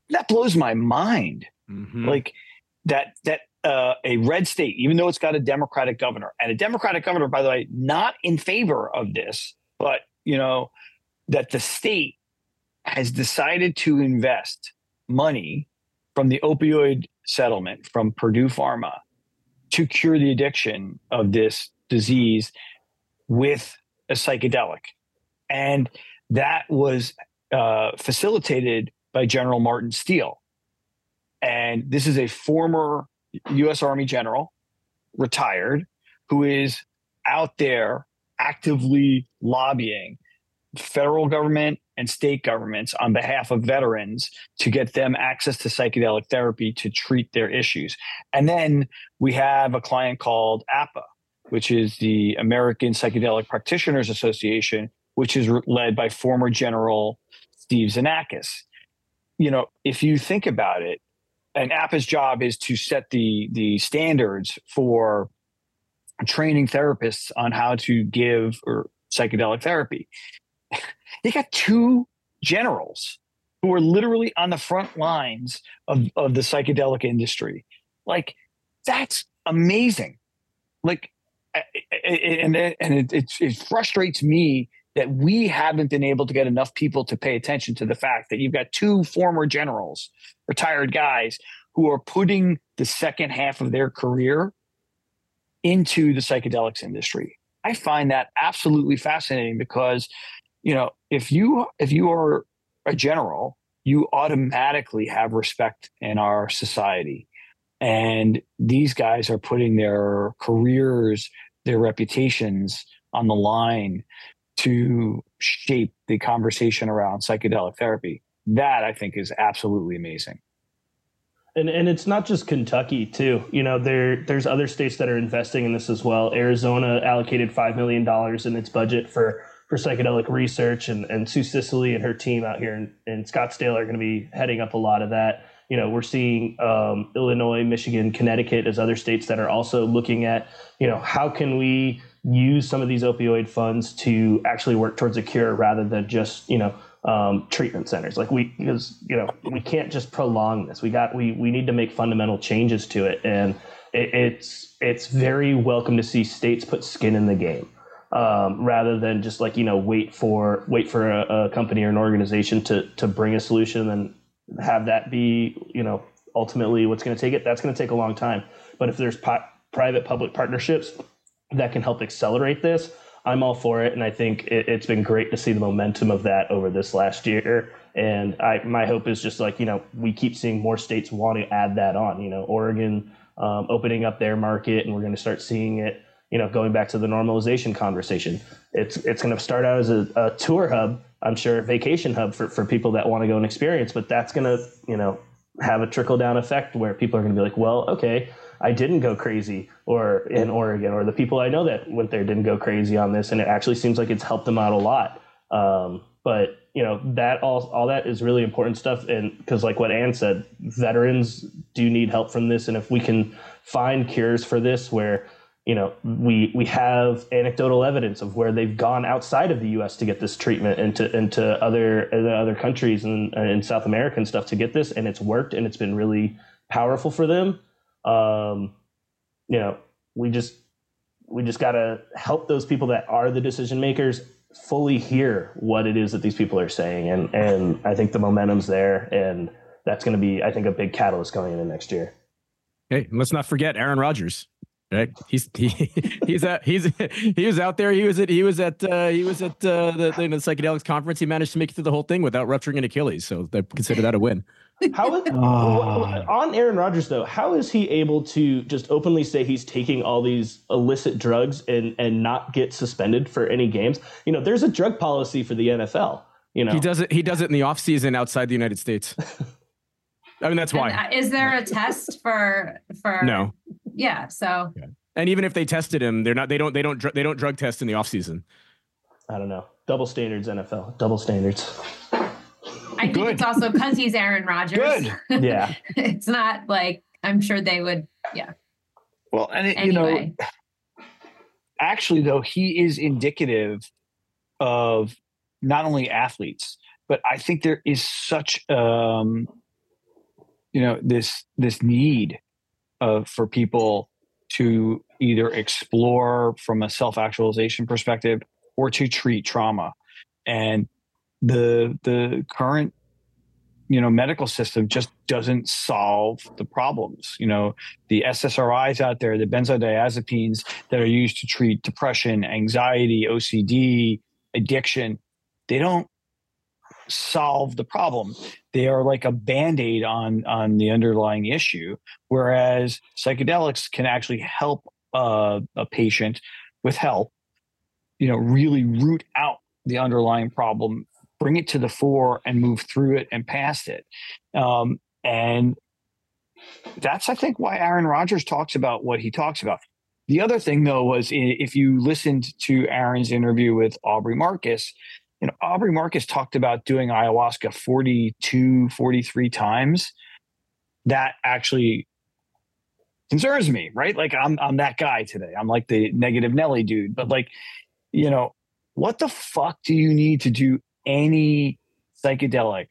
That blows my mind. Mhm. Like that that uh, a red state, even though it's got a Democratic governor, and a Democratic governor, by the way, not in favor of this, but you know that the state has decided to invest money from the opioid settlement from Purdue Pharma to cure the addiction of this disease with a psychedelic. And that was uh, facilitated by General Martin Steele. And this is a former U.S. Army general, retired, who is out there actively lobbying federal government and state governments on behalf of veterans to get them access to psychedelic therapy to treat their issues. And then we have a client called APA, which is the American Psychedelic Practitioners Association, which is led by former General Steve Xenakis. You know, if you think about it, and APA's job is to set the the standards for training therapists on how to give or psychedelic therapy. They got two generals who are literally on the front lines of, of the psychedelic industry. Like, that's amazing. Like, and and it, it, it frustrates me that we haven't been able to get enough people to pay attention to the fact that you've got two former generals, retired guys, who are putting the second half of their career into the psychedelics industry. I find that absolutely fascinating because, you know, if you if you are a general, you automatically have respect in our society. And these guys are putting their careers, their reputations on the line to shape the conversation around psychedelic therapy. That I think is absolutely amazing. And and it's not just Kentucky too. You know, there there's other states that are investing in this as well. Arizona allocated five million dollars in its budget for for psychedelic research, and and Sue Sisley and her team out here in, in Scottsdale are going to be heading up a lot of that. You know, we're seeing um, Illinois, Michigan, Connecticut as other states that are also looking at, you know, how can we use some of these opioid funds to actually work towards a cure rather than just, you know, um, treatment centers. Like we, because you know, we can't just prolong this. We got we we need to make fundamental changes to it, and it, it's it's very welcome to see states put skin in the game. Um, rather than just like you know wait for wait for a, a company or an organization to to bring a solution and have that be you know ultimately what's going to take it that's going to take a long time but if there's private public partnerships that can help accelerate this i'm all for it. And i think it, it's been great to see the momentum of that over this last year. And i my hope is just like you know we keep seeing more states want to add that on. You know oregon um, opening up their market and we're going to start seeing it you know going back to the normalization conversation. It's it's going to start out as a, a tour hub i'm sure vacation hub for, for people that want to go and experience but that's going to you know have a trickle down effect where people are going to be like well okay i didn't go crazy or in oregon or the people i know that went there didn't go crazy on this and it actually seems like it's helped them out a lot um, but you know that all all that is really important stuff and because like what anne said veterans do need help from this and if we can find cures for this where you know we we have anecdotal evidence of where they've gone outside of the U.S. to get this treatment into into other other countries and in South America and stuff to get this, and it's worked and it's been really powerful for them. Um, you know, we just we just got to help those people that are the decision makers fully hear what it is that these people are saying, and and I think the momentum's there, and that's going to be I think a big catalyst going into next year. Hey, let's not forget Aaron Rodgers. Right. He's he, he's at he's he was out there. He was at he was at uh, he was at uh, the, the, the psychedelics conference. He managed to make it through the whole thing without rupturing an Achilles. So I consider that a win. How is, on Aaron Rodgers though? How is he able to just openly say he's taking all these illicit drugs and and not get suspended for any games? You know, there's a drug policy for the NFL. You know, he does it. He does it in the off season outside the United States. I mean, that's why. And, uh, is there a test for for? No. Yeah. So. Yeah. And even if they tested him, they're not. They don't. They don't. They don't drug test in the off season. I don't know. Double standards, NFL. Double standards. I think Good. it's also because he's Aaron Rodgers. Good. Yeah. it's not like I'm sure they would. Yeah. Well, and it, anyway. you know, actually, though, he is indicative of not only athletes, but I think there is such, um, you know, this this need of for people to either explore from a self actualization perspective or to treat trauma, and the the current you know medical system just doesn't solve the problems. You know the ssris out there the benzodiazepines that are used to treat depression anxiety ocd addiction they don't solve the problem. They are like a band-aid on on the underlying issue whereas psychedelics can actually help uh, a patient with help you know really root out the underlying problem bring it to the fore and move through it and past it. Um, and that's, I think, why Aaron Rodgers talks about what he talks about. The other thing, though, was if you listened to Aaron's interview with Aubrey Marcus, you know, Aubrey Marcus talked about doing ayahuasca 42, 43 times. That actually concerns me, right? Like I'm I'm that guy today. I'm like the negative Nelly dude. But like, you know, what the fuck do you need to do any psychedelic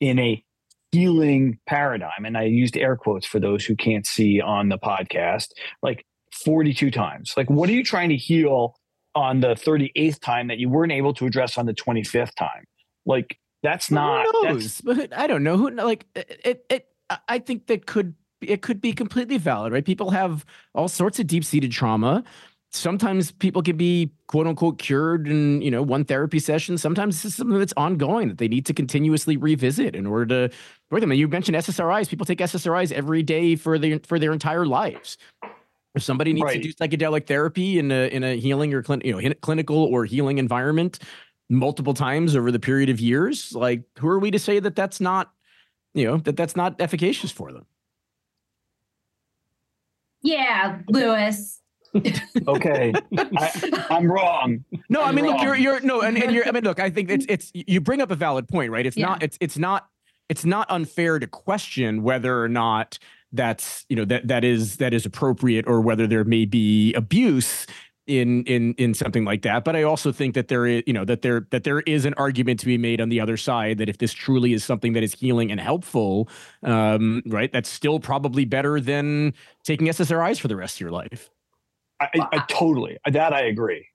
in a healing paradigm, and I used air quotes for those who can't see on the podcast, like 42 times. Like, what are you trying to heal on the 38th time that you weren't able to address on the 25th time? Like, that's not. Who knows? That's, but I don't know who. Like, it. It. I think that could. It could be completely valid, right? People have all sorts of deep seated trauma sometimes people can be quote unquote cured in you know one therapy session. Sometimes this is something that's ongoing that they need to continuously revisit in order to work them. And you mentioned ssris people take ssris every day for their for their entire lives. If somebody needs right. to do psychedelic therapy in a in a healing or clin- you know clinical or healing environment multiple times over the period of years like who are we to say that that's not you know that that's not efficacious for them? Yeah lewis okay, I, am wrong. No, I'm i mean, wrong. look, you're you're no, and, and you're. I mean, look, I think it's it's you bring up a valid point, right? It's yeah. not it's it's not it's not unfair to question whether or not that's you know that that is that is appropriate or whether there may be abuse in in in something like that but i also think that there is you know that there that there is an argument to be made on the other side that if this truly is something that is healing and helpful um right that's still probably better than taking ssris for the rest of your life I, I, totally that I agree.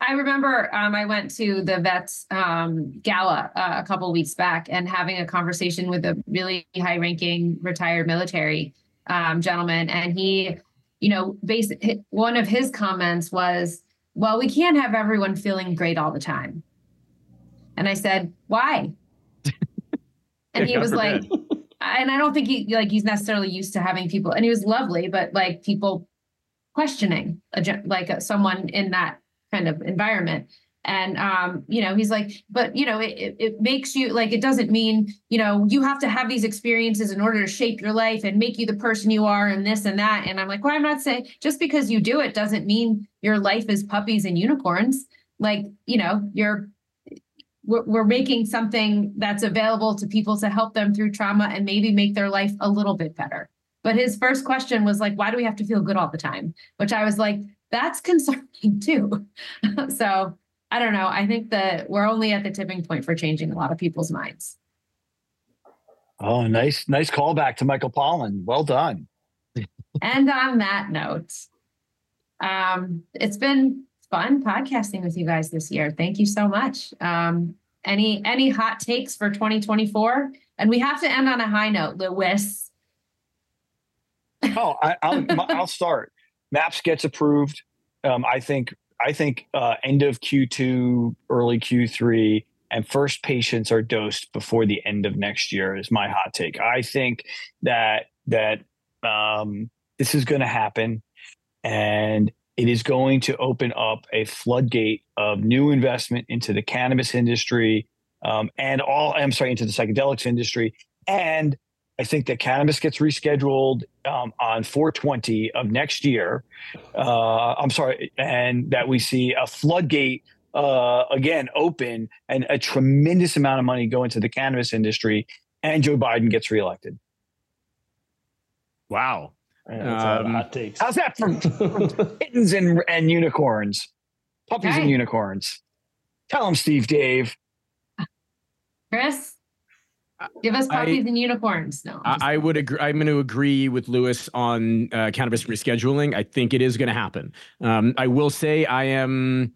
I remember um, I went to the vets um, gala uh, a couple weeks back and having a conversation with a really high-ranking retired military um, gentleman, and he, you know, one of his comments was, "Well, we can't have everyone feeling great all the time." And I said, "Why?" and he was like, and I don't think he like he's necessarily used to having people, and he was lovely, but like people questioning a, like a, someone in that kind of environment. And um, you know he's like but you know it, it makes you like it doesn't mean you know you have to have these experiences in order to shape your life and make you the person you are and this and that. And i'm like well i'm not saying just because you do it doesn't mean your life is puppies and unicorns. Like you know you're we're, we're making something that's available to people to help them through trauma and maybe make their life a little bit better but his first question was like, why do we have to feel good all the time? Which I was like, that's concerning too. so I don't know. I think that we're only at the tipping point for changing a lot of people's minds. Oh, nice, nice callback to Michael Pollan. Well done. and on that note, um, it's been fun podcasting with you guys this year. Thank you so much. Um, any any hot takes for 2024? And we have to end on a high note, Lewis oh, I, will I'll start. MAPS gets approved. Um, I think I think uh, end of Q2, early Q3, and first patients are dosed before the end of next year. Is my hot take. I think that that um, this is going to happen, and it is going to open up a floodgate of new investment into the cannabis industry um, and all. I'm sorry, into the psychedelics industry, and I think that cannabis gets rescheduled um, on 420 of next year. Uh, I'm sorry, and that we see a floodgate uh, again open and a tremendous amount of money go into the cannabis industry, and Joe Biden gets reelected. Wow. Yeah, um, hot takes. How's that from, from kittens and, and unicorns? Puppies and unicorns. Tell them, Steve Dave. Kris? Give us puppies I, and unicorns. No, I, I, would agree. I'm going to agree with Lewis on uh, cannabis rescheduling. I think it is going to happen. Um, I will say I am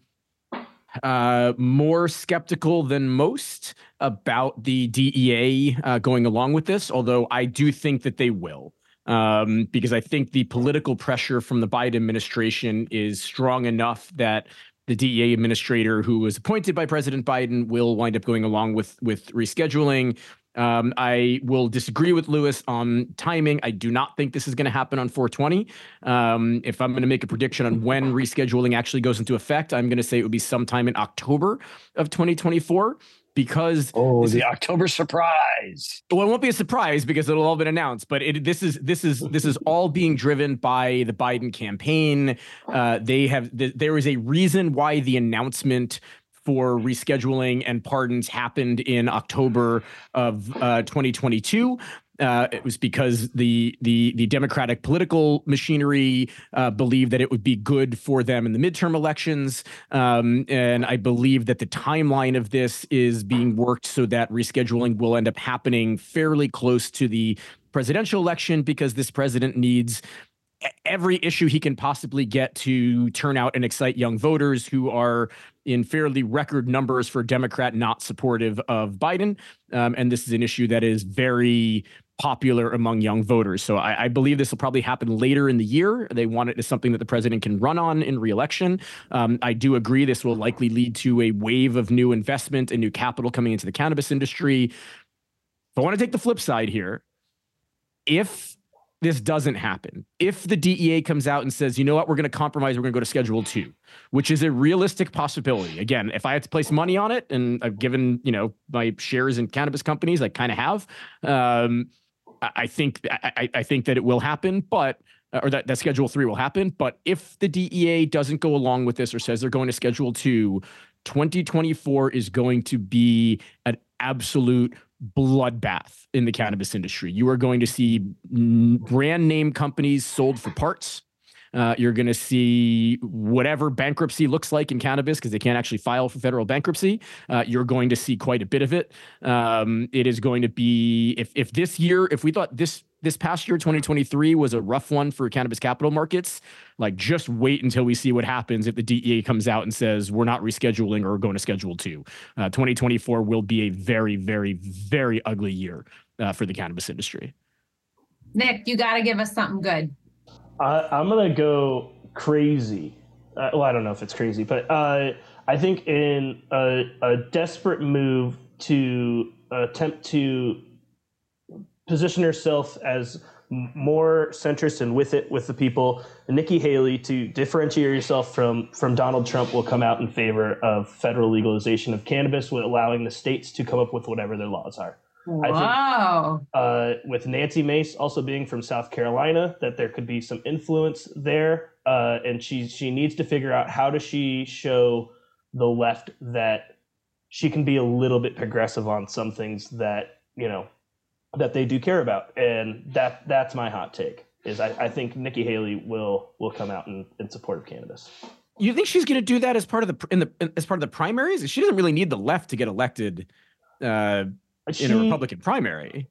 uh, more skeptical than most about the DEA uh, going along with this, although I do think that they will. Um, because I think the political pressure from the Biden administration is strong enough that the DEA administrator who was appointed by President Biden will wind up going along with with rescheduling. Um, I will disagree with Lewis on timing. I do not think this is going to happen on 420. Um, if I'm going to make a prediction on when rescheduling actually goes into effect, I'm going to say it would be sometime in October of 2024 because oh the is, October surprise. Well, it won't be a surprise because it'll all been announced. But it, this is this is this is all being driven by the Biden campaign. Uh, they have th- there is a reason why the announcement for rescheduling and pardons happened in October of uh, 2022. Uh, it was because the the the Democratic political machinery uh, believed that it would be good for them in the midterm elections, um, and I believe that the timeline of this is being worked so that rescheduling will end up happening fairly close to the presidential election because this president needs every issue he can possibly get to turn out and excite young voters who are in fairly record numbers for Democrat not supportive of Biden. Um, and this is an issue that is very popular among young voters. So I, I, believe this will probably happen later in the year. They want it as something that the president can run on in reelection. Um, I do agree this will likely lead to a wave of new investment and new capital coming into the cannabis industry. But I want to take the flip side here. If this doesn't happen, if the DEA comes out and says, you know what, we're going to compromise, we're going to go to Schedule Two, which is a realistic possibility. Again, if I had to place money on it, and I've given you know my shares in cannabis companies, I kind of have. Um, I think I, I think that it will happen, but or that, that Schedule Three will happen. But if the DEA doesn't go along with this or says they're going to Schedule Two, 2024 is going to be an absolute bloodbath in the cannabis industry. You are going to see brand name companies sold for parts. Uh, you're going to see whatever bankruptcy looks like in cannabis because they can't actually file for federal bankruptcy. Uh, you're going to see quite a bit of it. Um, it is going to be if if this year, if we thought this this past year 2023 was a rough one for cannabis capital markets. Like just wait until we see what happens if the dea comes out and says we're not rescheduling or going to schedule two. Uh, 2024 will be a very very very ugly year uh, for the cannabis industry. Nick you got to give us something good. I, I'm gonna go crazy. Uh, well, I don't know if it's crazy, but uh, I think in a, a desperate move to attempt to position herself as more centrist and with it with the people. Nikki Haley to differentiate yourself from from Donald Trump will come out in favor of federal legalization of cannabis, with allowing the states to come up with whatever their laws are. Wow. Think, uh, with Nancy Mace also being from South Carolina, that there could be some influence there, uh, and she she needs to figure out how does she show the left that she can be a little bit progressive on some things that you know that they do care about, and that that's my hot take. Is I, I think Nikki Haley will will come out in, in support of cannabis. You think she's going to do that as part of the in the as part of the primaries? She doesn't really need the left to get elected. Uh, she, in a Republican primary.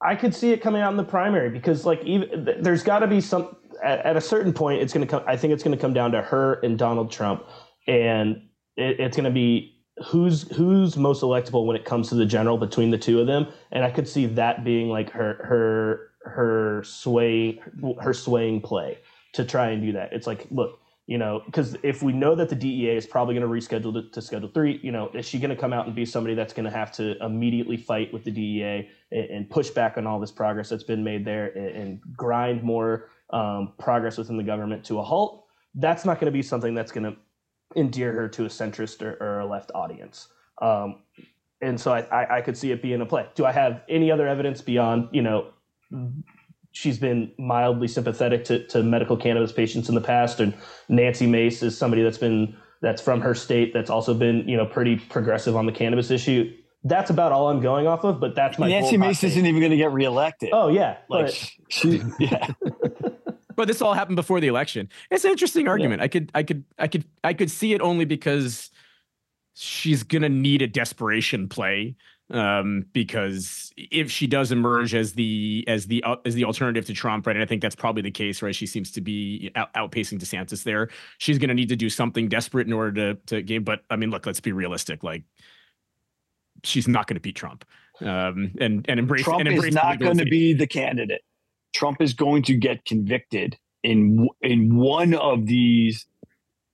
I could see it coming out in the primary because, like, even there's got to be some at, at, a certain point. It's going to come. I think it's going to come down to her and Donald Trump, and it, it's going to be who's who's most electable when it comes to the general between the two of them. And I could see that being like her her her sway her swaying play to try and do that. It's like, look, you know, because if we know that the DEA is probably going to reschedule to, to Schedule Three, you know, is she going to come out and be somebody that's going to have to immediately fight with the DEA and, and, push back on all this progress that's been made there and, and grind more um, progress within the government to a halt? That's not going to be something that's going to endear her to a centrist or, or a left audience. Um, and so I, I, I could see it being a play. Do I have any other evidence beyond, you know, she's been mildly sympathetic to, to medical cannabis patients in the past, and Nancy Mace is somebody that's been that's from her state that's also been you know pretty progressive on the cannabis issue. That's about all I'm going off of, but that's my Nancy Mace isn't even going to get reelected. Oh yeah, like but, she, yeah. but this all happened before the election. It's an interesting argument. Yeah. I could, I could, I could, I could see it only because she's gonna need a desperation play um, because if she does emerge as the as the uh, as the alternative to Trump, right, and I think that's probably the case, right? She seems to be out, outpacing DeSantis there. She's going to need to do something desperate in order to to gain. But I mean, look, let's be realistic. Like, she's not going to beat Trump, um, and and embrace. Trump and embrace is not going to be the candidate. Trump is going to get convicted in in one of these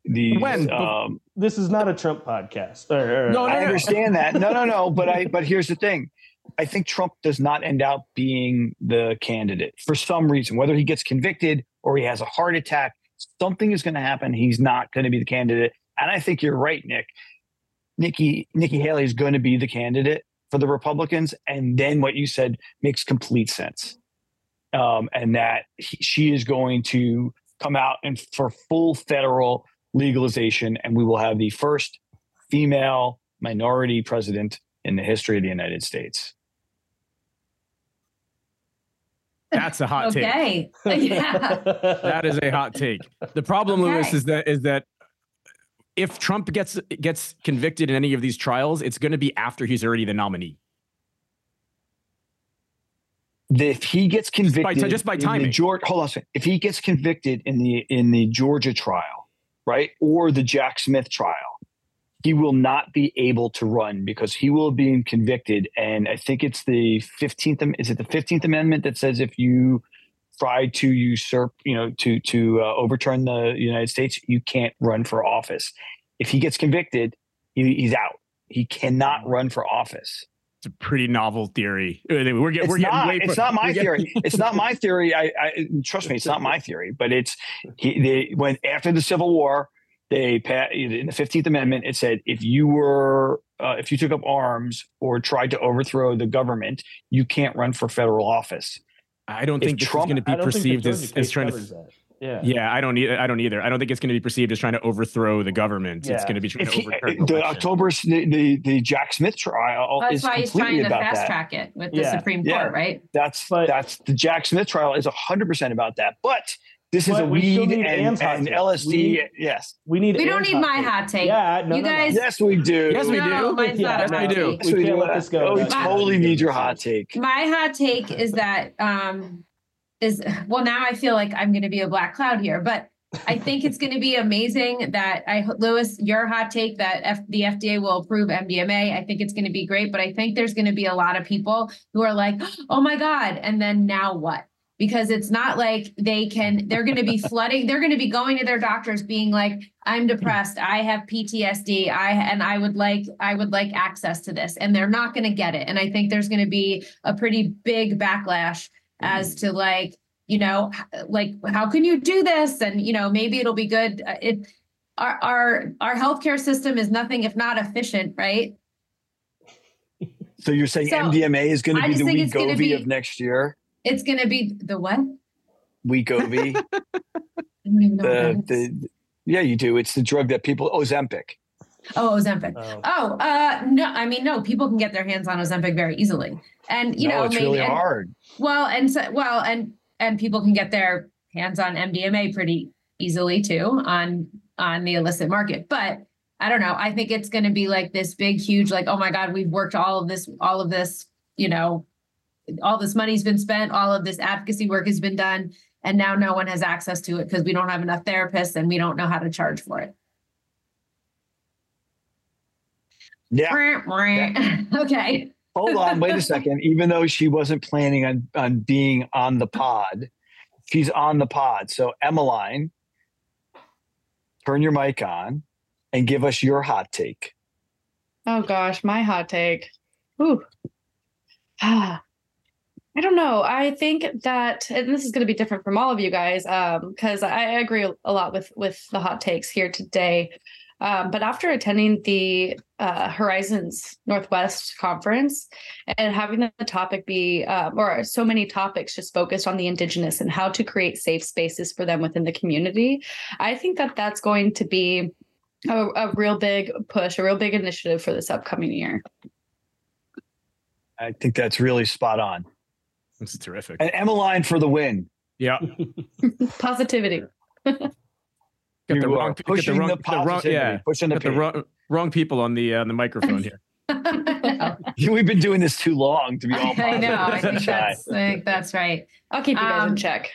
these when um, this is not a Trump podcast. Or, or, no, no, I understand that. No, no, no. But I but here's the thing. I think Trump does not end up being the candidate for some reason, whether he gets convicted or he has a heart attack, something is going to happen. He's not going to be the candidate. And I think you're right, Nick. Nikki Nikki Haley is going to be the candidate for the Republicans, and then what you said makes complete sense. Um, and that he, she is going to come out and for full federal legalization, and we will have the first female minority president in the history of the United States. That's a hot okay. take. Okay. yeah. That is a hot take. The problem, okay. Lewis, is that is that if Trump gets gets convicted in any of these trials, it's going to be after he's already the nominee. If he gets convicted, just by, just by timing, hold on a second. If he gets convicted in the in the Georgia trial, right? Or the Jack Smith trial. He will not be able to run because he will be convicted. And I think it's the 15th, is it the 15th Amendment that says if you try to usurp, you know, to, to uh, overturn the United States, you can't run for office. If he gets convicted, he, he's out. He cannot run for office it's a pretty novel theory. We're, get, we're getting not, way it's not my theory. it's not my theory. I, I, trust me, it's not my theory. But it's he, they when after the Civil War, they in the Fifteenth Amendment. It said if you were uh, if you took up arms or tried to overthrow the government, you can't run for federal office. I don't if think Trump, this is going to be perceived as, as trying to. That. Yeah. Yeah, I don't. need. I don't either. I don't think it's going to be perceived as trying to overthrow the government. Yeah. It's going to be trying if to he, overturn the October the, the, the Jack Smith trial. Well, that's why he's trying to fast that. track it with the yeah. Supreme Court, yeah. right? That's but, that's the Jack Smith trial is hundred percent about that. But this is a weed and, and, LSD. We, yes, we need. We don't need my hot take. Yeah, no, you guys. No. Yes, we do. Yes, we no, do. yes, we do. Yes, we, can't let this go. Oh, we totally need your hot take. My hot take is that um is well now I feel like I'm going to be a black cloud here, but I think it's going to be amazing that I, Lewis, your hot take that F, the FDA will approve MDMA. I think it's going to be great, but I think there's going to be a lot of people who are like, oh my God. And then now what? Because it's not like they can, they're going to be flooding, they're going to be going to their doctors being like, I'm depressed, I have PTSD, I, and I would like, I would like access to this. And they're not going to get it. And I think there's going to be a pretty big backlash as to like, you know like how can you do this? And you know maybe it'll be good uh, it our our our healthcare system is nothing if not efficient right? So you're saying so mdma is going to be the wegovy of next year? It's going to be the what? Wegovy the, the yeah you do. It's the drug that people ozempic Oh, Ozempic. Oh. oh, uh, no, I mean, no, people can get their hands on Ozempic very easily. And, you no, know, it's maybe, really and, hard. Well, and so, well, and and people can get their hands on MDMA pretty easily too on on the illicit market. But I don't know. I think it's going to be like this big, huge, like, oh my God, we've worked all of this, all of this, you know, all this money's been spent, all of this advocacy work has been done, and now no one has access to it because we don't have enough therapists and we don't know how to charge for it. Yeah. yeah. okay hold on, wait a second. Even though she wasn't planning on on being on the pod, she's on the pod. So Emmeline, turn your mic on and give us your hot take. Oh gosh, my hot take. Ooh. Ah. I don't know. I think that and this is going to be different from all of you guys um because I agree a lot with with the hot takes here today. Um, but after attending the uh, Horizons Northwest conference and having the topic be, um, or so many topics just focused on the Indigenous and how to create safe spaces for them within the community, I think that that's going to be a, a real big push, a real big initiative for this upcoming year. I think that's really spot on. That's terrific. And Emmeline for the win. Yeah. Positivity. Got the wrong, are got the wrong, the the wrong, yeah, pushing the, got the wrong, wrong people on the uh, on the microphone here. We've been doing this too long to be all I know. I positive think that's, I think that's right. I'll keep you guys Um, in check.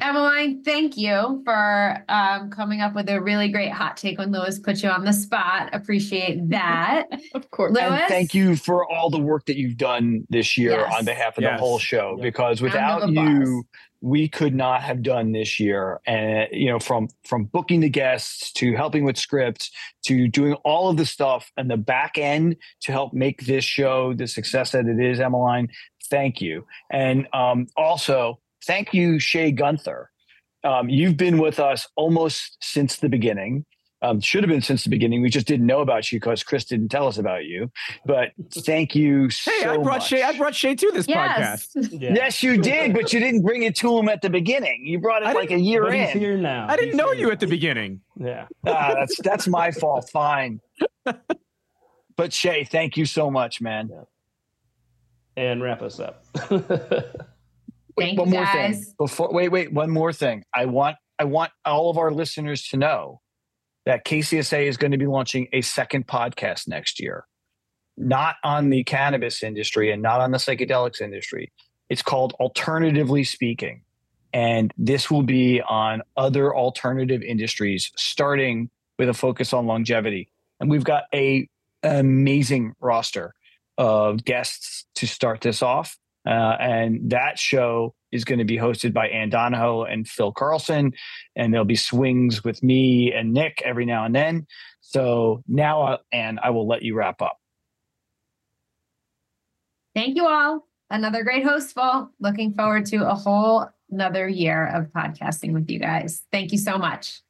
Emmeline, thank you for um, coming up with a really great hot take when Lewis put you on the spot. Appreciate that. Of course. Lewis? And thank you for all the work that you've done this year Yes. on behalf of Yes. the whole show. Yep. Because without you, applause. We could not have done this year. And you know, from from booking the guests to helping with scripts to doing all of the stuff and the back end to help make this show the success that it is, Emmeline. Thank you. And um, also thank you, Shea Gunther. Um, you've been with us almost since the beginning. Um, should have been since the beginning. We just didn't know about you because Kris didn't tell us about you. But thank you Hey, so I brought much. Shea. I brought Shea to this yes. podcast. Yeah. Yes, you did, but you didn't bring it to him at the beginning. You brought it I like a year But he's in. here now. I didn't He's know here you at the beginning. Yeah. Ah, that's that's my fault. Fine. But Shea, thank you so much, man. And wrap us up. Thank one you, more thing before. Wait, wait. One more thing. I want I want all of our listeners to know that KCSA is going to be launching a second podcast next year, not on the cannabis industry and not on the psychedelics industry. It's called Alternatively Speaking. And this will be on other alternative industries, starting with a focus on longevity. And we've got a amazing roster of guests to start this off. Uh, and that show is going to be hosted by Anne Donohoe and Phil Carlson. And there'll be swings with me and Nick every now and then. So now, uh, Anne, I will let you wrap up. Thank you all. Another great hostful. Looking forward to a whole another year of podcasting with you guys. Thank you so much.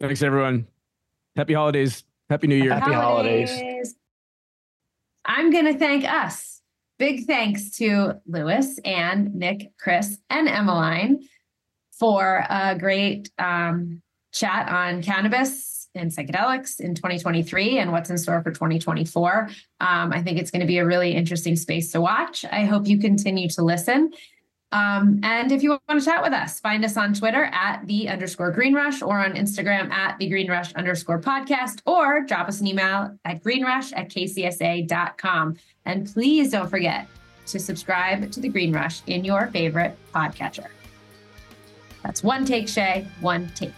Thanks, everyone. Happy holidays. Happy New Year. Happy holidays. I'm going to thank us. Big thanks to Lewis and Nick, Kris, and Emmeline for a great um, chat on cannabis and psychedelics in 2023 and what's in store for 2024. Um, I think it's going to be a really interesting space to watch. I hope you continue to listen. Um, and if you want to chat with us, find us on Twitter at the underscore green rush or on Instagram at the green rush underscore podcast or drop us an email at greenrush at kcsa.com. And please don't forget to subscribe to the Green Rush in your favorite podcatcher. That's one take, Shea, one take.